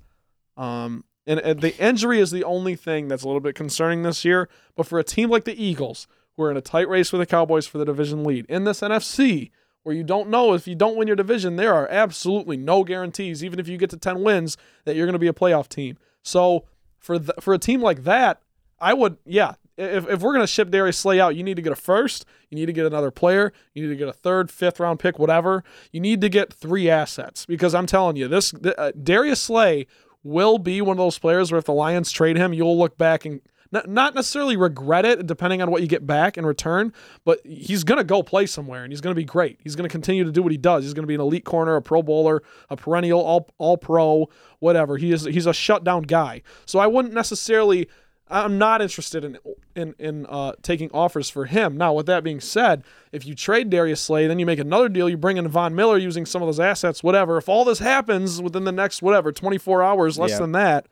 Um, and, and the injury is the only thing that's a little bit concerning this year. But for a team like the Eagles, who are in a tight race with the Cowboys for the division lead in this NFC, where you don't know if you don't win your division, there are absolutely no guarantees, even if you get to 10 wins, that you're going to be a playoff team. So for the, for a team like that, I would, yeah. If, if we're going to ship Darius Slay out, you need to get a first. You need to get another player. You need to get a third, fifth round pick, whatever. You need to get three assets because I'm telling you, this uh, Darius Slay will be one of those players where if the Lions trade him, you'll look back and not, necessarily regret it, depending on what you get back in return. But he's going to go play somewhere and he's going to be great. He's going to continue to do what he does. He's going to be an elite corner, a Pro Bowler, a perennial All All Pro, whatever. He is he's a shutdown guy. So I wouldn't necessarily. I'm not interested in in in uh, taking offers for him. Now, with that being said, if you trade Darius Slay, then you make another deal. You bring in Von Miller using some of those assets, whatever. If all this happens within the next whatever 24 hours, less Yeah. than that,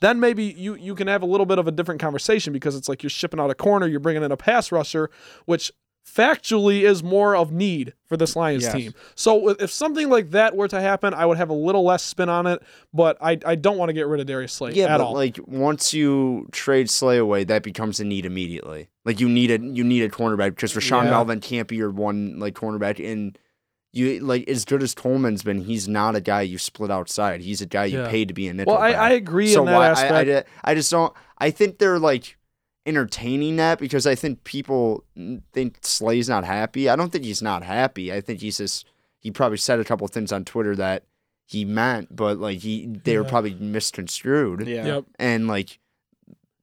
then maybe you you can have a little bit of a different conversation because it's like you're shipping out a corner, you're bringing in a pass rusher, which factually is more of need for this Lions Yes. team. So if something like that were to happen, I would have a little less spin on it, but I, I don't want to get rid of Darius Slay Yeah, at but all. like once you trade Slay away, that becomes a need immediately. Like you need a you need a cornerback because Rashaan Yeah. Melvin can't be your one like cornerback. And you like as good as Coleman's been, he's not a guy you split outside. He's a guy you Yeah. paid to be a nickel. well, I. I agree so in that why aspect. I, I, I just don't. I think they're like entertaining that because I think people think Slay's not happy. I don't think he's not happy. I think he's just he probably said a couple things on Twitter that he meant, but like he they were probably misconstrued Yeah. Yep. and like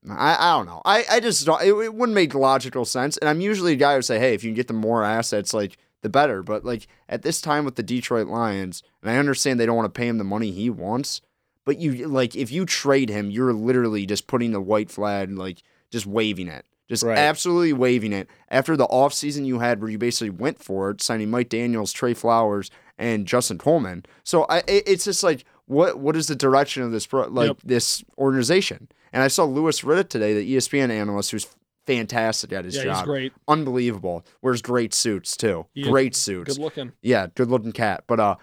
I, I don't know. I, I just don't it, it wouldn't make logical sense. And I'm usually a guy who say, hey, if you can get the more assets, like the better. But like at this time with the Detroit Lions, and I understand they don't want to pay him the money he wants, but you like if you trade him, you're literally just putting the white flag, like just waving it. Just Right. absolutely waving it. After the offseason you had where you basically went for it, signing Mike Daniels, Trey Flowers, and Justin Coleman. So I it, it's just like what what is the direction of this pro, like Yep. this organization? And I saw Louis Riddick today, the ESPN analyst, who's fantastic at his Yeah, job. he's great. Unbelievable. Wears great suits too. Yeah. Great suits. Good looking. Yeah, good looking cat. But uh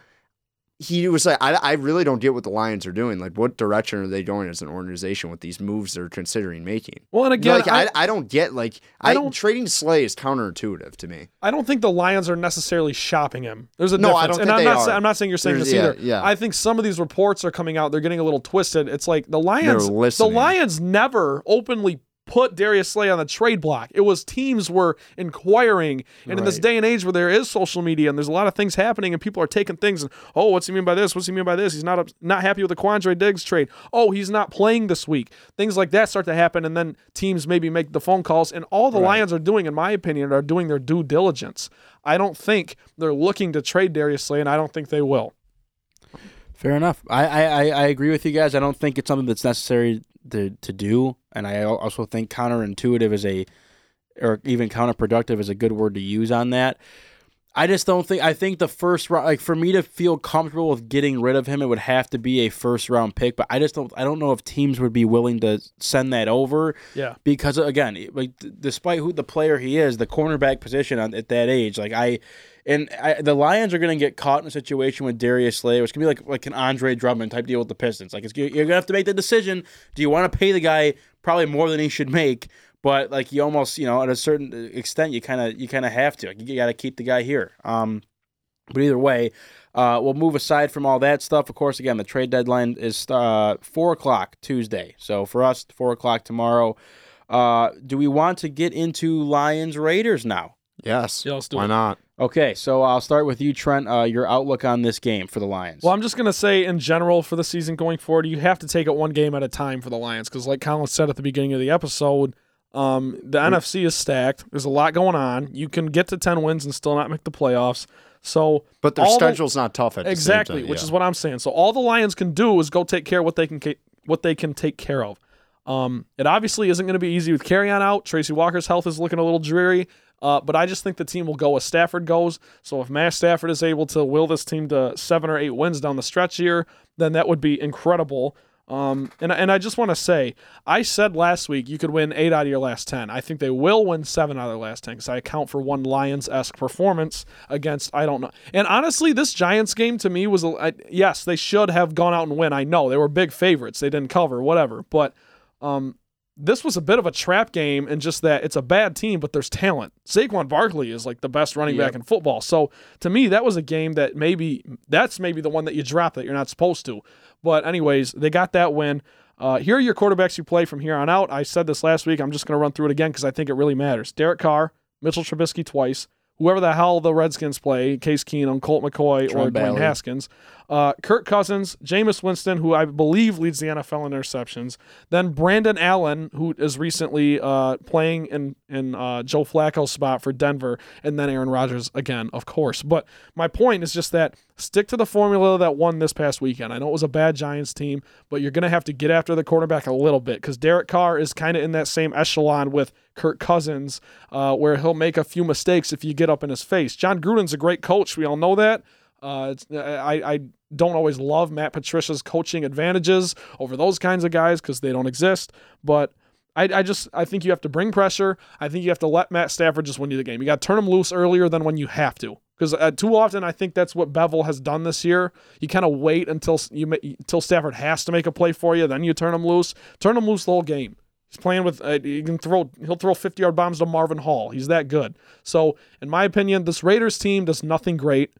he was like, I, I really don't get what the Lions are doing. Like, what direction are they going as an organization with these moves they're considering making? Well, and again, like, I, I, I don't get like I I, don't- trading Slay is counterintuitive to me. I don't think the Lions are necessarily shopping him. There's a No, difference, I don't and think I'm they not. I'm not saying you're saying There's- this yeah, either. yeah. I think some of these reports are coming out. They're getting a little twisted. It's like the Lions. The. Lions never openly put Darius Slay on the trade block. It was teams were inquiring, and in this day and age where there is social media and there's a lot of things happening, and people are taking things and oh, what's he mean by this? What's he mean by this? He's not not happy with the Quandre Diggs trade. Oh, he's not playing this week. Things like that start to happen, and then teams maybe make the phone calls. And all the Right. Lions are doing, in my opinion, are doing their due diligence. I don't think they're looking to trade Darius Slay, and I don't think they will. Fair enough. I, I, I I agree with you guys. I don't think it's something that's necessary to, to do, and I also think counterintuitive is a, or even counterproductive is a good word to use on that. I just don't think. I think the first round, like for me to feel comfortable with getting rid of him, it would have to be a first round pick. But I just don't. I don't know if teams would be willing to send that over Yeah. because again, like despite who the player he is, the cornerback position on, at that age, like I, and I, the Lions are going to get caught in a situation with Darius Slay, which can be like like an Andre Drummond type deal with the Pistons. Like you're going to have to make the decision: do you want to pay the guy probably more than he should make? But like you almost, you know, at a certain extent, you kind of you kind of have to. Like, you got to keep the guy here. Um, but either way, uh, we'll move aside from all that stuff. Of course, again, the trade deadline is uh, four o'clock Tuesday. So for us, four o'clock tomorrow. Uh, do we want to get into Lions Raiders now? Yes. Yeah, let's do Why it. not? Okay, so I'll start with you, Trent. Uh, your outlook on this game for the Lions. Well, I'm just gonna say in general for the season going forward, you have to take it one game at a time for the Lions because, like Colin said at the beginning of the episode, um, the NFC is stacked. There's a lot going on. You can get to ten wins and still not make the playoffs. So But their all the- schedule's not tough at the same exactly, time, which is what I'm saying. So all the Lions can do is go take care of what they can ca- what they can take care of. Um, it obviously isn't going to be easy with Kerryon out. Tracy Walker's health is looking a little dreary, uh, but I just think the team will go as Stafford goes. So if Matt Stafford is able to will this team to seven or eight wins down the stretch here, then that would be incredible. Um, and, and I just want to say, I said last week you could win eight out of your last 10. I think they will win seven out of their last 10 because I account for one Lions esque performance against, I don't know. And honestly, this Giants game to me was, a, I, yes, they should have gone out and win. I know they were big favorites. They didn't cover, whatever. But um, this was a bit of a trap game and just that it's a bad team, but there's talent. Saquon Barkley is like the best running back in football. So to me, that was a game that maybe that's maybe the one that you drop that you're not supposed to. But anyways, they got that win. Uh, here are your quarterbacks you play from here on out. I said this last week. I'm just going to run through it again because I think it really matters. Derek Carr, Mitchell Trubisky twice. Whoever the hell the Redskins play, Case Keenum, Colt McCoy, or Trent Dwayne Haskins. Uh, Kirk Cousins, Jameis Winston, who I believe leads the NFL in interceptions. Then Brandon Allen, who is recently uh, playing in in uh, Joe Flacco's spot for Denver, and then Aaron Rodgers again, of course. But my point is just that stick to the formula that won this past weekend. I know it was a bad Giants team, but you're going to have to get after the quarterback a little bit because Derek Carr is kind of in that same echelon with Kirk Cousins, uh, where he'll make a few mistakes if you get up in his face. Jon Gruden's a great coach. We all know that. Uh, it's, I, I don't always love Matt Patricia's coaching advantages over those kinds of guys because they don't exist. But I, I just I think you have to bring pressure. I think you have to let Matt Stafford just win you the game. You got to turn him loose earlier than when you have to. Because uh, too often I think that's what Bevell has done this year. You kind of wait until you until Stafford has to make a play for you, then you turn him loose. Turn him loose the whole game. He's playing with uh, he can throw he'll throw 50 yard bombs to Marvin Hall. He's that good. So in my opinion, this Raiders team does nothing great.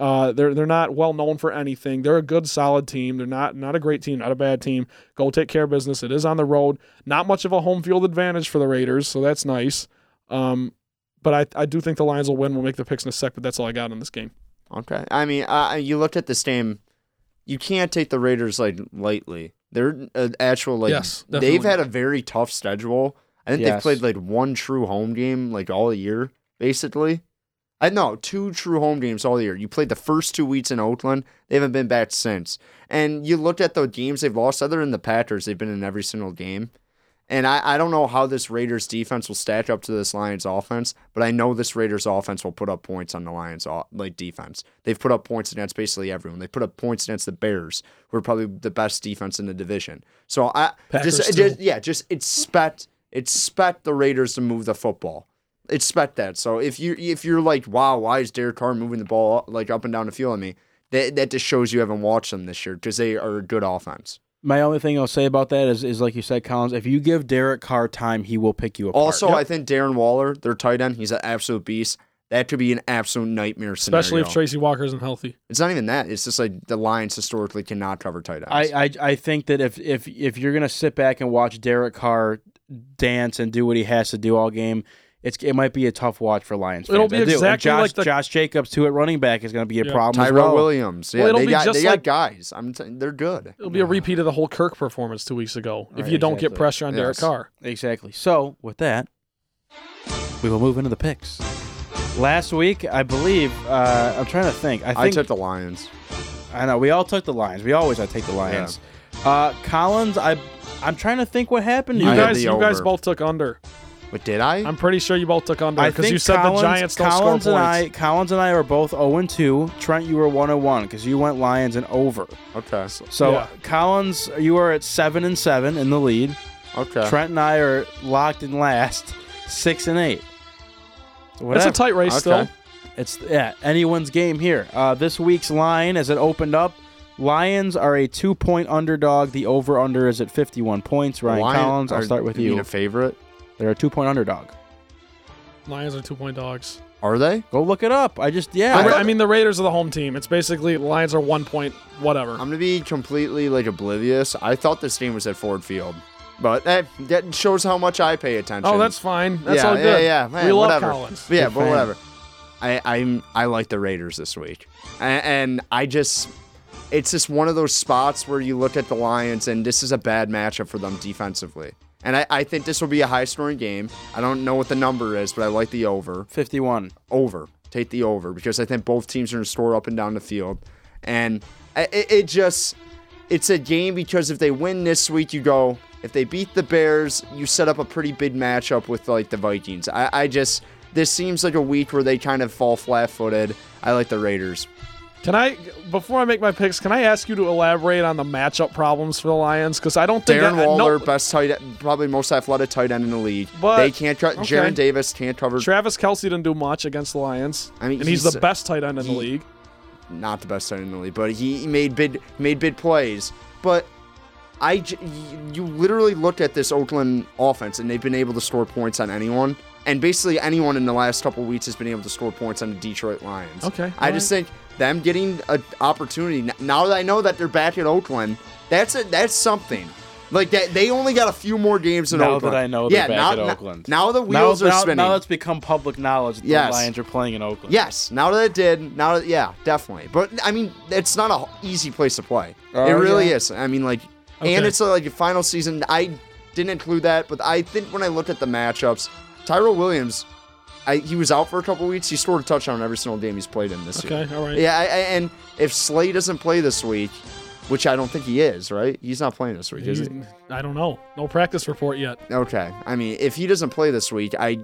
Uh, they're they're not well known for anything. They're a good, solid team. They're not not a great team, not a bad team. Go take care of business. It is on the road. Not much of a home field advantage for the Raiders, so that's nice. Um, but I, I do think the Lions will win. We'll make the picks in a sec, but that's all I got in this game. Okay. I mean, uh, you looked at this game. You can't take the Raiders like lightly. They're an actual like Yes, they've had a very tough schedule. I think they've played like one true home game like all year, basically. I know two true home games all year. You played the first two weeks in Oakland. They haven't been back since. And you looked at the games they've lost. Other than the Packers, they've been in every single game. And I, I don't know how this Raiders defense will stack up to this Lions offense, but I know this Raiders offense will put up points on the Lions like defense. They've put up points against basically everyone. They put up points against the Bears, who are probably the best defense in the division. So I Packers just, too. just yeah, just expect expect the Raiders to move the football. Expect that. So if you if you're like, wow, why is Derek Carr moving the ball like up and down the field on me? That that just shows you haven't watched them this year because they are a good offense. My only thing I'll say about that is, is like you said, Collins. If you give Derek Carr time, he will pick you apart. Also, I think Darren Waller, their tight end, he's an absolute beast. That could be an absolute nightmare scenario. Especially if Tracy Walker isn't healthy. It's not even that. It's just like the Lions historically cannot cover tight ends. I, I I think that if if if you're gonna sit back and watch Derek Carr dance and do what he has to do all game, it's it might be a tough watch for Lions. Fans. It'll be I do. And exactly Josh, like the- Josh Jacobs too at running back is gonna be a Yeah. problem. as Tyrell well. Williams. Yeah, Well, they got, just they got guys. I'm t- they're good. It'll be a repeat of the whole Kirk performance two weeks ago if Right, you don't get pressure on Derek Carr. Exactly. So with that, we will move into the picks. Last week, I believe. Uh, I'm trying to think. I I, think took the Lions. I know we all took the Lions. We always I take the Lions. Uh, Collins, I I'm trying to think what happened. You to I you. had guys, the you guys both took under. But did I? I'm pretty sure you both took under I because you said Collins, the Giants don't Collins score and points. I, Collins and I are both 0 and 2. Trent, you were 1 and 1 because you went Lions and over. okay. So Yeah. Collins, you are at 7 and 7 in the lead. Okay. Trent and I are locked in last, 6 and 8. it's a tight race Okay. still. It's yeah, anyone's game here. Uh, this week's line, as it opened up, Lions are a two point underdog. The over under is at 51 points. Ryan Lion- Collins, I'll are- start with mean you. a favorite? They're a two point underdog. Lions are two point dogs. Are they? Go look it up. I just, yeah. The I- I mean, the Raiders are the home team. It's basically Lions are one point whatever. I'm gonna be completely like oblivious. I thought this game was at Ford Field, but that that shows how much I pay attention. oh, that's fine. That's yeah, all good. Yeah, yeah, man, we love whatever. Collins. Yeah, Good but fan. whatever. I I'm I like the Raiders this week, and, and I just it's just one of those spots where you look at the Lions and this is a bad matchup for them defensively. And I, I think this will be a high scoring game. I don't know what the number is, but I like the over. 51. Over. Take the over because I think both teams are going to score up and down the field. And it, it just, it's a game because if they win this week, you go, if they beat the Bears, you set up a pretty big matchup with like the Vikings. I, I just, this seems like a week where they kind of fall flat footed. I like the Raiders. Can I, before I make my picks, can I ask you to elaborate on the matchup problems for the Lions? Because I don't think Darren that, Waller, no, best tight, end, probably most athletic tight end in the league. But- they can't. Co- okay. Jarrad Davis can't cover. Travis Kelce didn't do much against the Lions. I mean, and he's, he's- the best tight end in the league. not the best tight end in the league, but he he made big made big plays. But I you literally look at this Oakland offense, and they've been able to score points on anyone, and basically anyone in the last couple weeks has been able to score points on the Detroit Lions. Okay, I just think them getting an opportunity now that I know that they're back at Oakland, that's a, that's something. Like that, they only got a few more games in Now Oakland. that I know they're yeah, back now, at now- Oakland. Now the Now, wheels are now, spinning. now it's become public knowledge that Yes. the Lions are playing in Oakland. Yes, now that it did, now that yeah, definitely. But I mean, it's not an easy place to play. Oh, it really yeah. is. I mean, like, and it's uh, like a final season. I didn't include that, but I think when I looked at the matchups, Tyrell Williams, I, he was out for a couple weeks. He scored a touchdown in every single game he's played in this year. Okay, all right. Yeah, I, I, and if Slay doesn't play this week, which I don't think he is, right? He's not playing this week, is he? I don't know. No practice report yet. Okay. I mean, if he doesn't play this week, I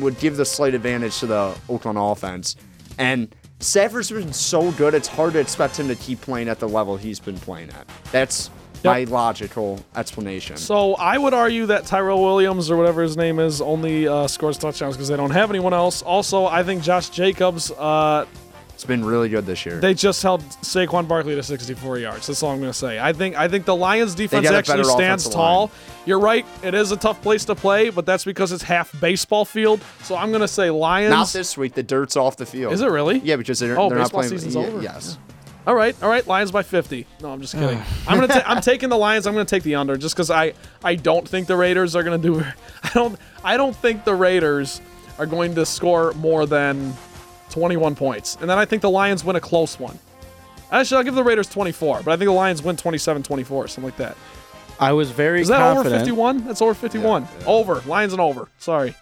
would give the slight advantage to the Oakland offense. And Stafford's been so good, it's hard to expect him to keep playing at the level he's been playing at. That's my logical explanation. So I would argue that Tyrell Williams or whatever his name is only uh, scores touchdowns because they don't have anyone else. Also, I think Josh Jacobs. Uh, It's been really good this year. they just held Saquon Barkley to 64 yards. That's all I'm going to say. I think I think the Lions defense actually stands tall. line. You're right. It is a tough place to play, but that's because it's half baseball field. So I'm going to say Lions. Not this week. The dirt's off the field. Is it really? Yeah, because they're, Oh, they're not baseball playing. season's yeah, over? Yes. All right, all right. Lions by 50. No, I'm just kidding. [sighs] I'm gonna. Ta- I'm taking the Lions. I'm gonna take the under just because I I don't think the Raiders are gonna do. [laughs] I don't. I don't think the Raiders are going to score more than 21 points, and then I think the Lions win a close one. Actually, I'll give the Raiders 24, but I think the Lions win 27-24, something like that. I was very Is that confident. over 51? That's over 51. Over. Lions and over. Sorry.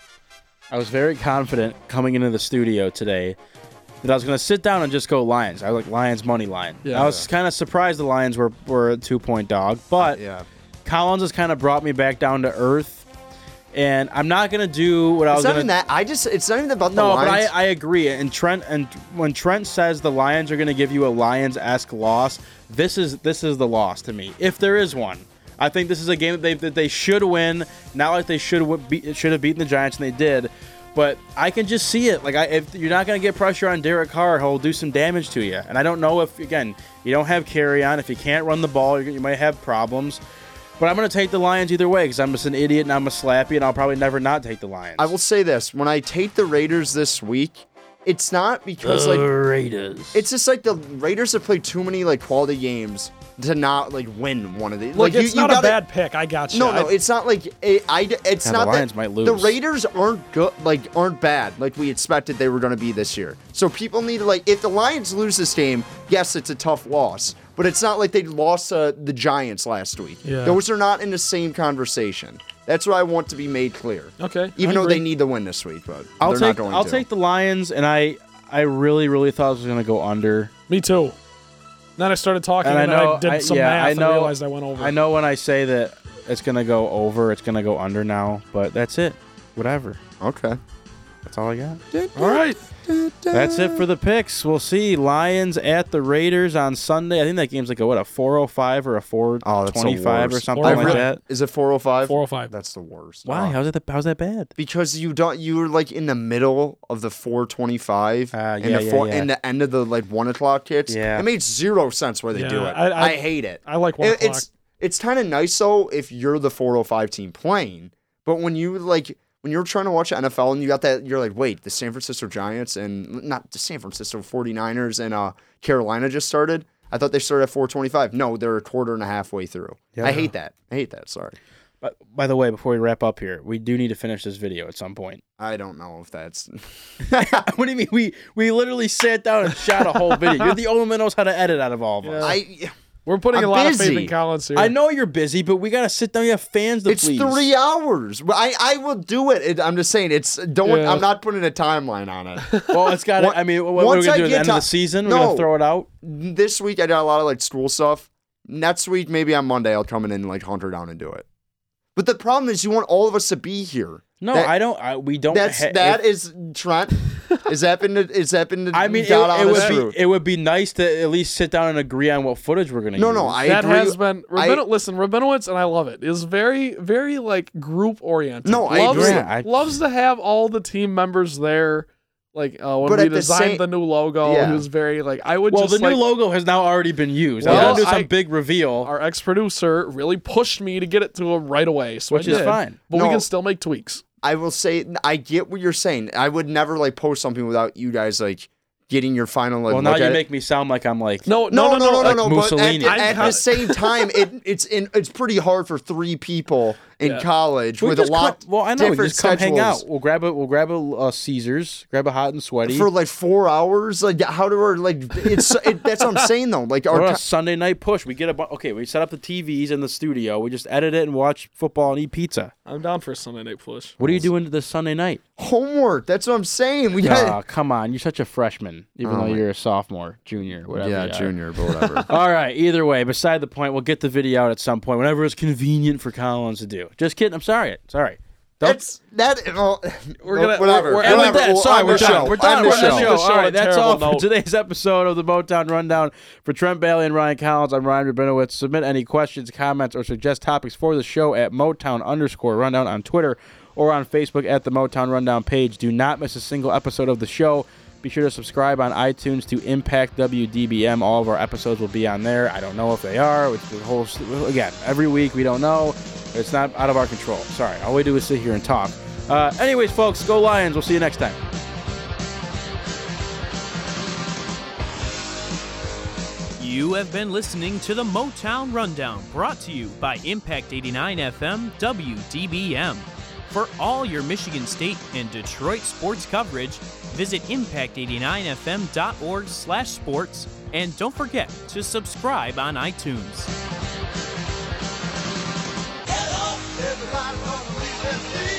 I was very confident coming into the studio today that I was going to sit down and just go Lions. I like Lions money line. Yeah. I was kind of surprised the Lions were, were a two point dog, but Yeah. Collins has kind of brought me back down to earth. And I'm not going to do what I It's was not going even that. I just. It's not even about the No, but I, I agree. And Trent and when Trent says the Lions are going to give you a Lions esque loss, this is this is the loss to me, if there is one. I think this is a game that they that they should win. Not like they should w- be, should have beaten the Giants, and they did. But I can just see it. Like I, if you're not going to get pressure on Derek Carr, he'll do some damage to you. And I don't know if again you don't have Kerryon. If you can't run the ball, you you might have problems. But I'm going to take the Lions either way because I'm just an idiot and I'm a slappy, and I'll probably never not take the Lions. I will say this: when I take the Raiders this week, it's not because like the Raiders. It's just like the Raiders have played too many like quality games to not like win one of these. Look, like it's not a bad pick. I got you. No, no, I- it's not like it, I. It's Yeah, the not Lions that might the. Raiders aren't good, like aren't bad, like we expected they were going to be this year. So people need to like if the Lions lose this game, yes, it's a tough loss, but it's not like they lost uh, the Giants last week. Yeah. Those are not in the same conversation. That's what I want to be made clear. Okay, Even though they need to win this week, but I'll they're take not going I'll to. take the Lions, and I I really really thought it was going to go under. Me too. Then I started talking And I know I did I, some yeah, math I and know realized I went over. I know when I say that it's going to go over, it's going to go under now, but that's it. whatever. Okay. That's all I got. All right. That's it for the picks. We'll see Lions at the Raiders on Sunday. I think that game's like a what a 405 or a Oh, that's 425 or something I like really- that. Is it 405? 405. That's the worst. Why? Oh. How's that? How's that bad? Because you don't. You're like in the middle of the 425 Ah, and yeah, the yeah, four, yeah. and the end of the like one o'clock hits. Yeah. It makes zero sense where they Yeah, do it. I- I, I- hate it. I like one It- o'clock. it's it's kind of nice though if you're the 405 team playing, but when you like when you're trying to watch NFL and you got that you're like, wait, the San Francisco Giants and not the San Francisco 49ers and uh Carolina just started. I thought they started at 425. No, they're a quarter and a half way through. Yeah. I hate that. I hate that. Sorry. But by the way, before we wrap up here, we do need to finish this video at some point. I don't know if that's [laughs] what do you mean? We we literally sat down and shot a whole video. You're the only one that knows how to edit out of all of us. I We're putting I'm a lot of faith busy. in Collins here. I know you're busy, but we gotta sit down. You have fans to It's please. three hours. I, I will do it. it. I'm just saying it's don't. Yeah. I'm not putting a timeline on it. [laughs] Well, it's got. to I mean, what, what are once we gonna I do at the get end of to- the season? We're No. gonna throw it out. this week I did a lot of like school stuff. Next week, maybe on Monday, I'll come in and like hunt her down and do it. But the problem is, you want all of us to be here. No, That- I don't. I, we don't. That's ha- that if- is Trent. Is that been the, is that been the [laughs] I mean, it, it would truth? be it would be nice to at least sit down and agree on what footage we're gonna No, use. no, no, I that agree. has been I- Rabin- listen, Rabinowitz, and I love it. Is very, very like group oriented. No, I loves, agree. I- loves to have all the team members there. Like uh, when But we at the designed same- the new logo, Yeah. he was very like I would Well, just the like new logo has now already been used. Well, I gotta do some I- big reveal, our ex producer really pushed me to get it to him right away, so I which is did. fine. But we can still make tweaks. I will say I get what you're saying. I would never like post something without you guys like getting your final like Well, now look you at it. make me sound like I'm like. No, No, no, no, no, like no. But at, Mussolini. the- at the same time, it, it's in, it's pretty hard for three people in Yeah. college We with a lot. come- well, I know. We different just come hang out. schedules. We'll grab a we'll grab a uh, Caesars, grab a hot and sweaty. for like four hours. Like how do we like? It's it, that's what I'm saying though. Like What our a Sunday night push. We get a bu- okay. We set up the TVs in the studio. We just edit it and watch football and eat pizza. I'm down for a Sunday night push. What are you doing this Sunday night? homework. That's what I'm saying. We got Ah, come on. You're such a freshman, even Oh though my- you're a sophomore, junior, whatever. yeah, you are. junior, but whatever. [laughs] All right. Either way, beside the point, we'll get the video out at some point, whenever it's convenient for Collins to do. Just kidding. I'm sorry. Sorry. Don't- That's that. Well, [laughs] We're gonna- whatever. we're- we're- with whatever. that, We'll sorry, we're done. show. We're done. End We're done. show. show. End the show All on right, a that's all terrible for today's episode of the Motown Rundown. For Trent Balley and Ryan Collins, I'm Ryan Rabinowitz. Submit any questions, comments, or suggest topics for the show at Motown underscore Rundown on Twitter or on Facebook at the Motown Rundown page. Do not miss a single episode of the show. Be sure to subscribe on iTunes to Impact WDBM. All of our episodes will be on there. I don't know if they are. It's the whole again every week we don't know. It's not out of our control. Sorry. All we do is sit here and talk. Uh, anyways, folks, go Lions. We'll see you next time. You have been listening to the Motown Rundown, brought to you by Impact 89 FM WDBM. For all your Michigan State and Detroit sports coverage, visit impact89fm.org/sports and don't forget to subscribe on iTunes. This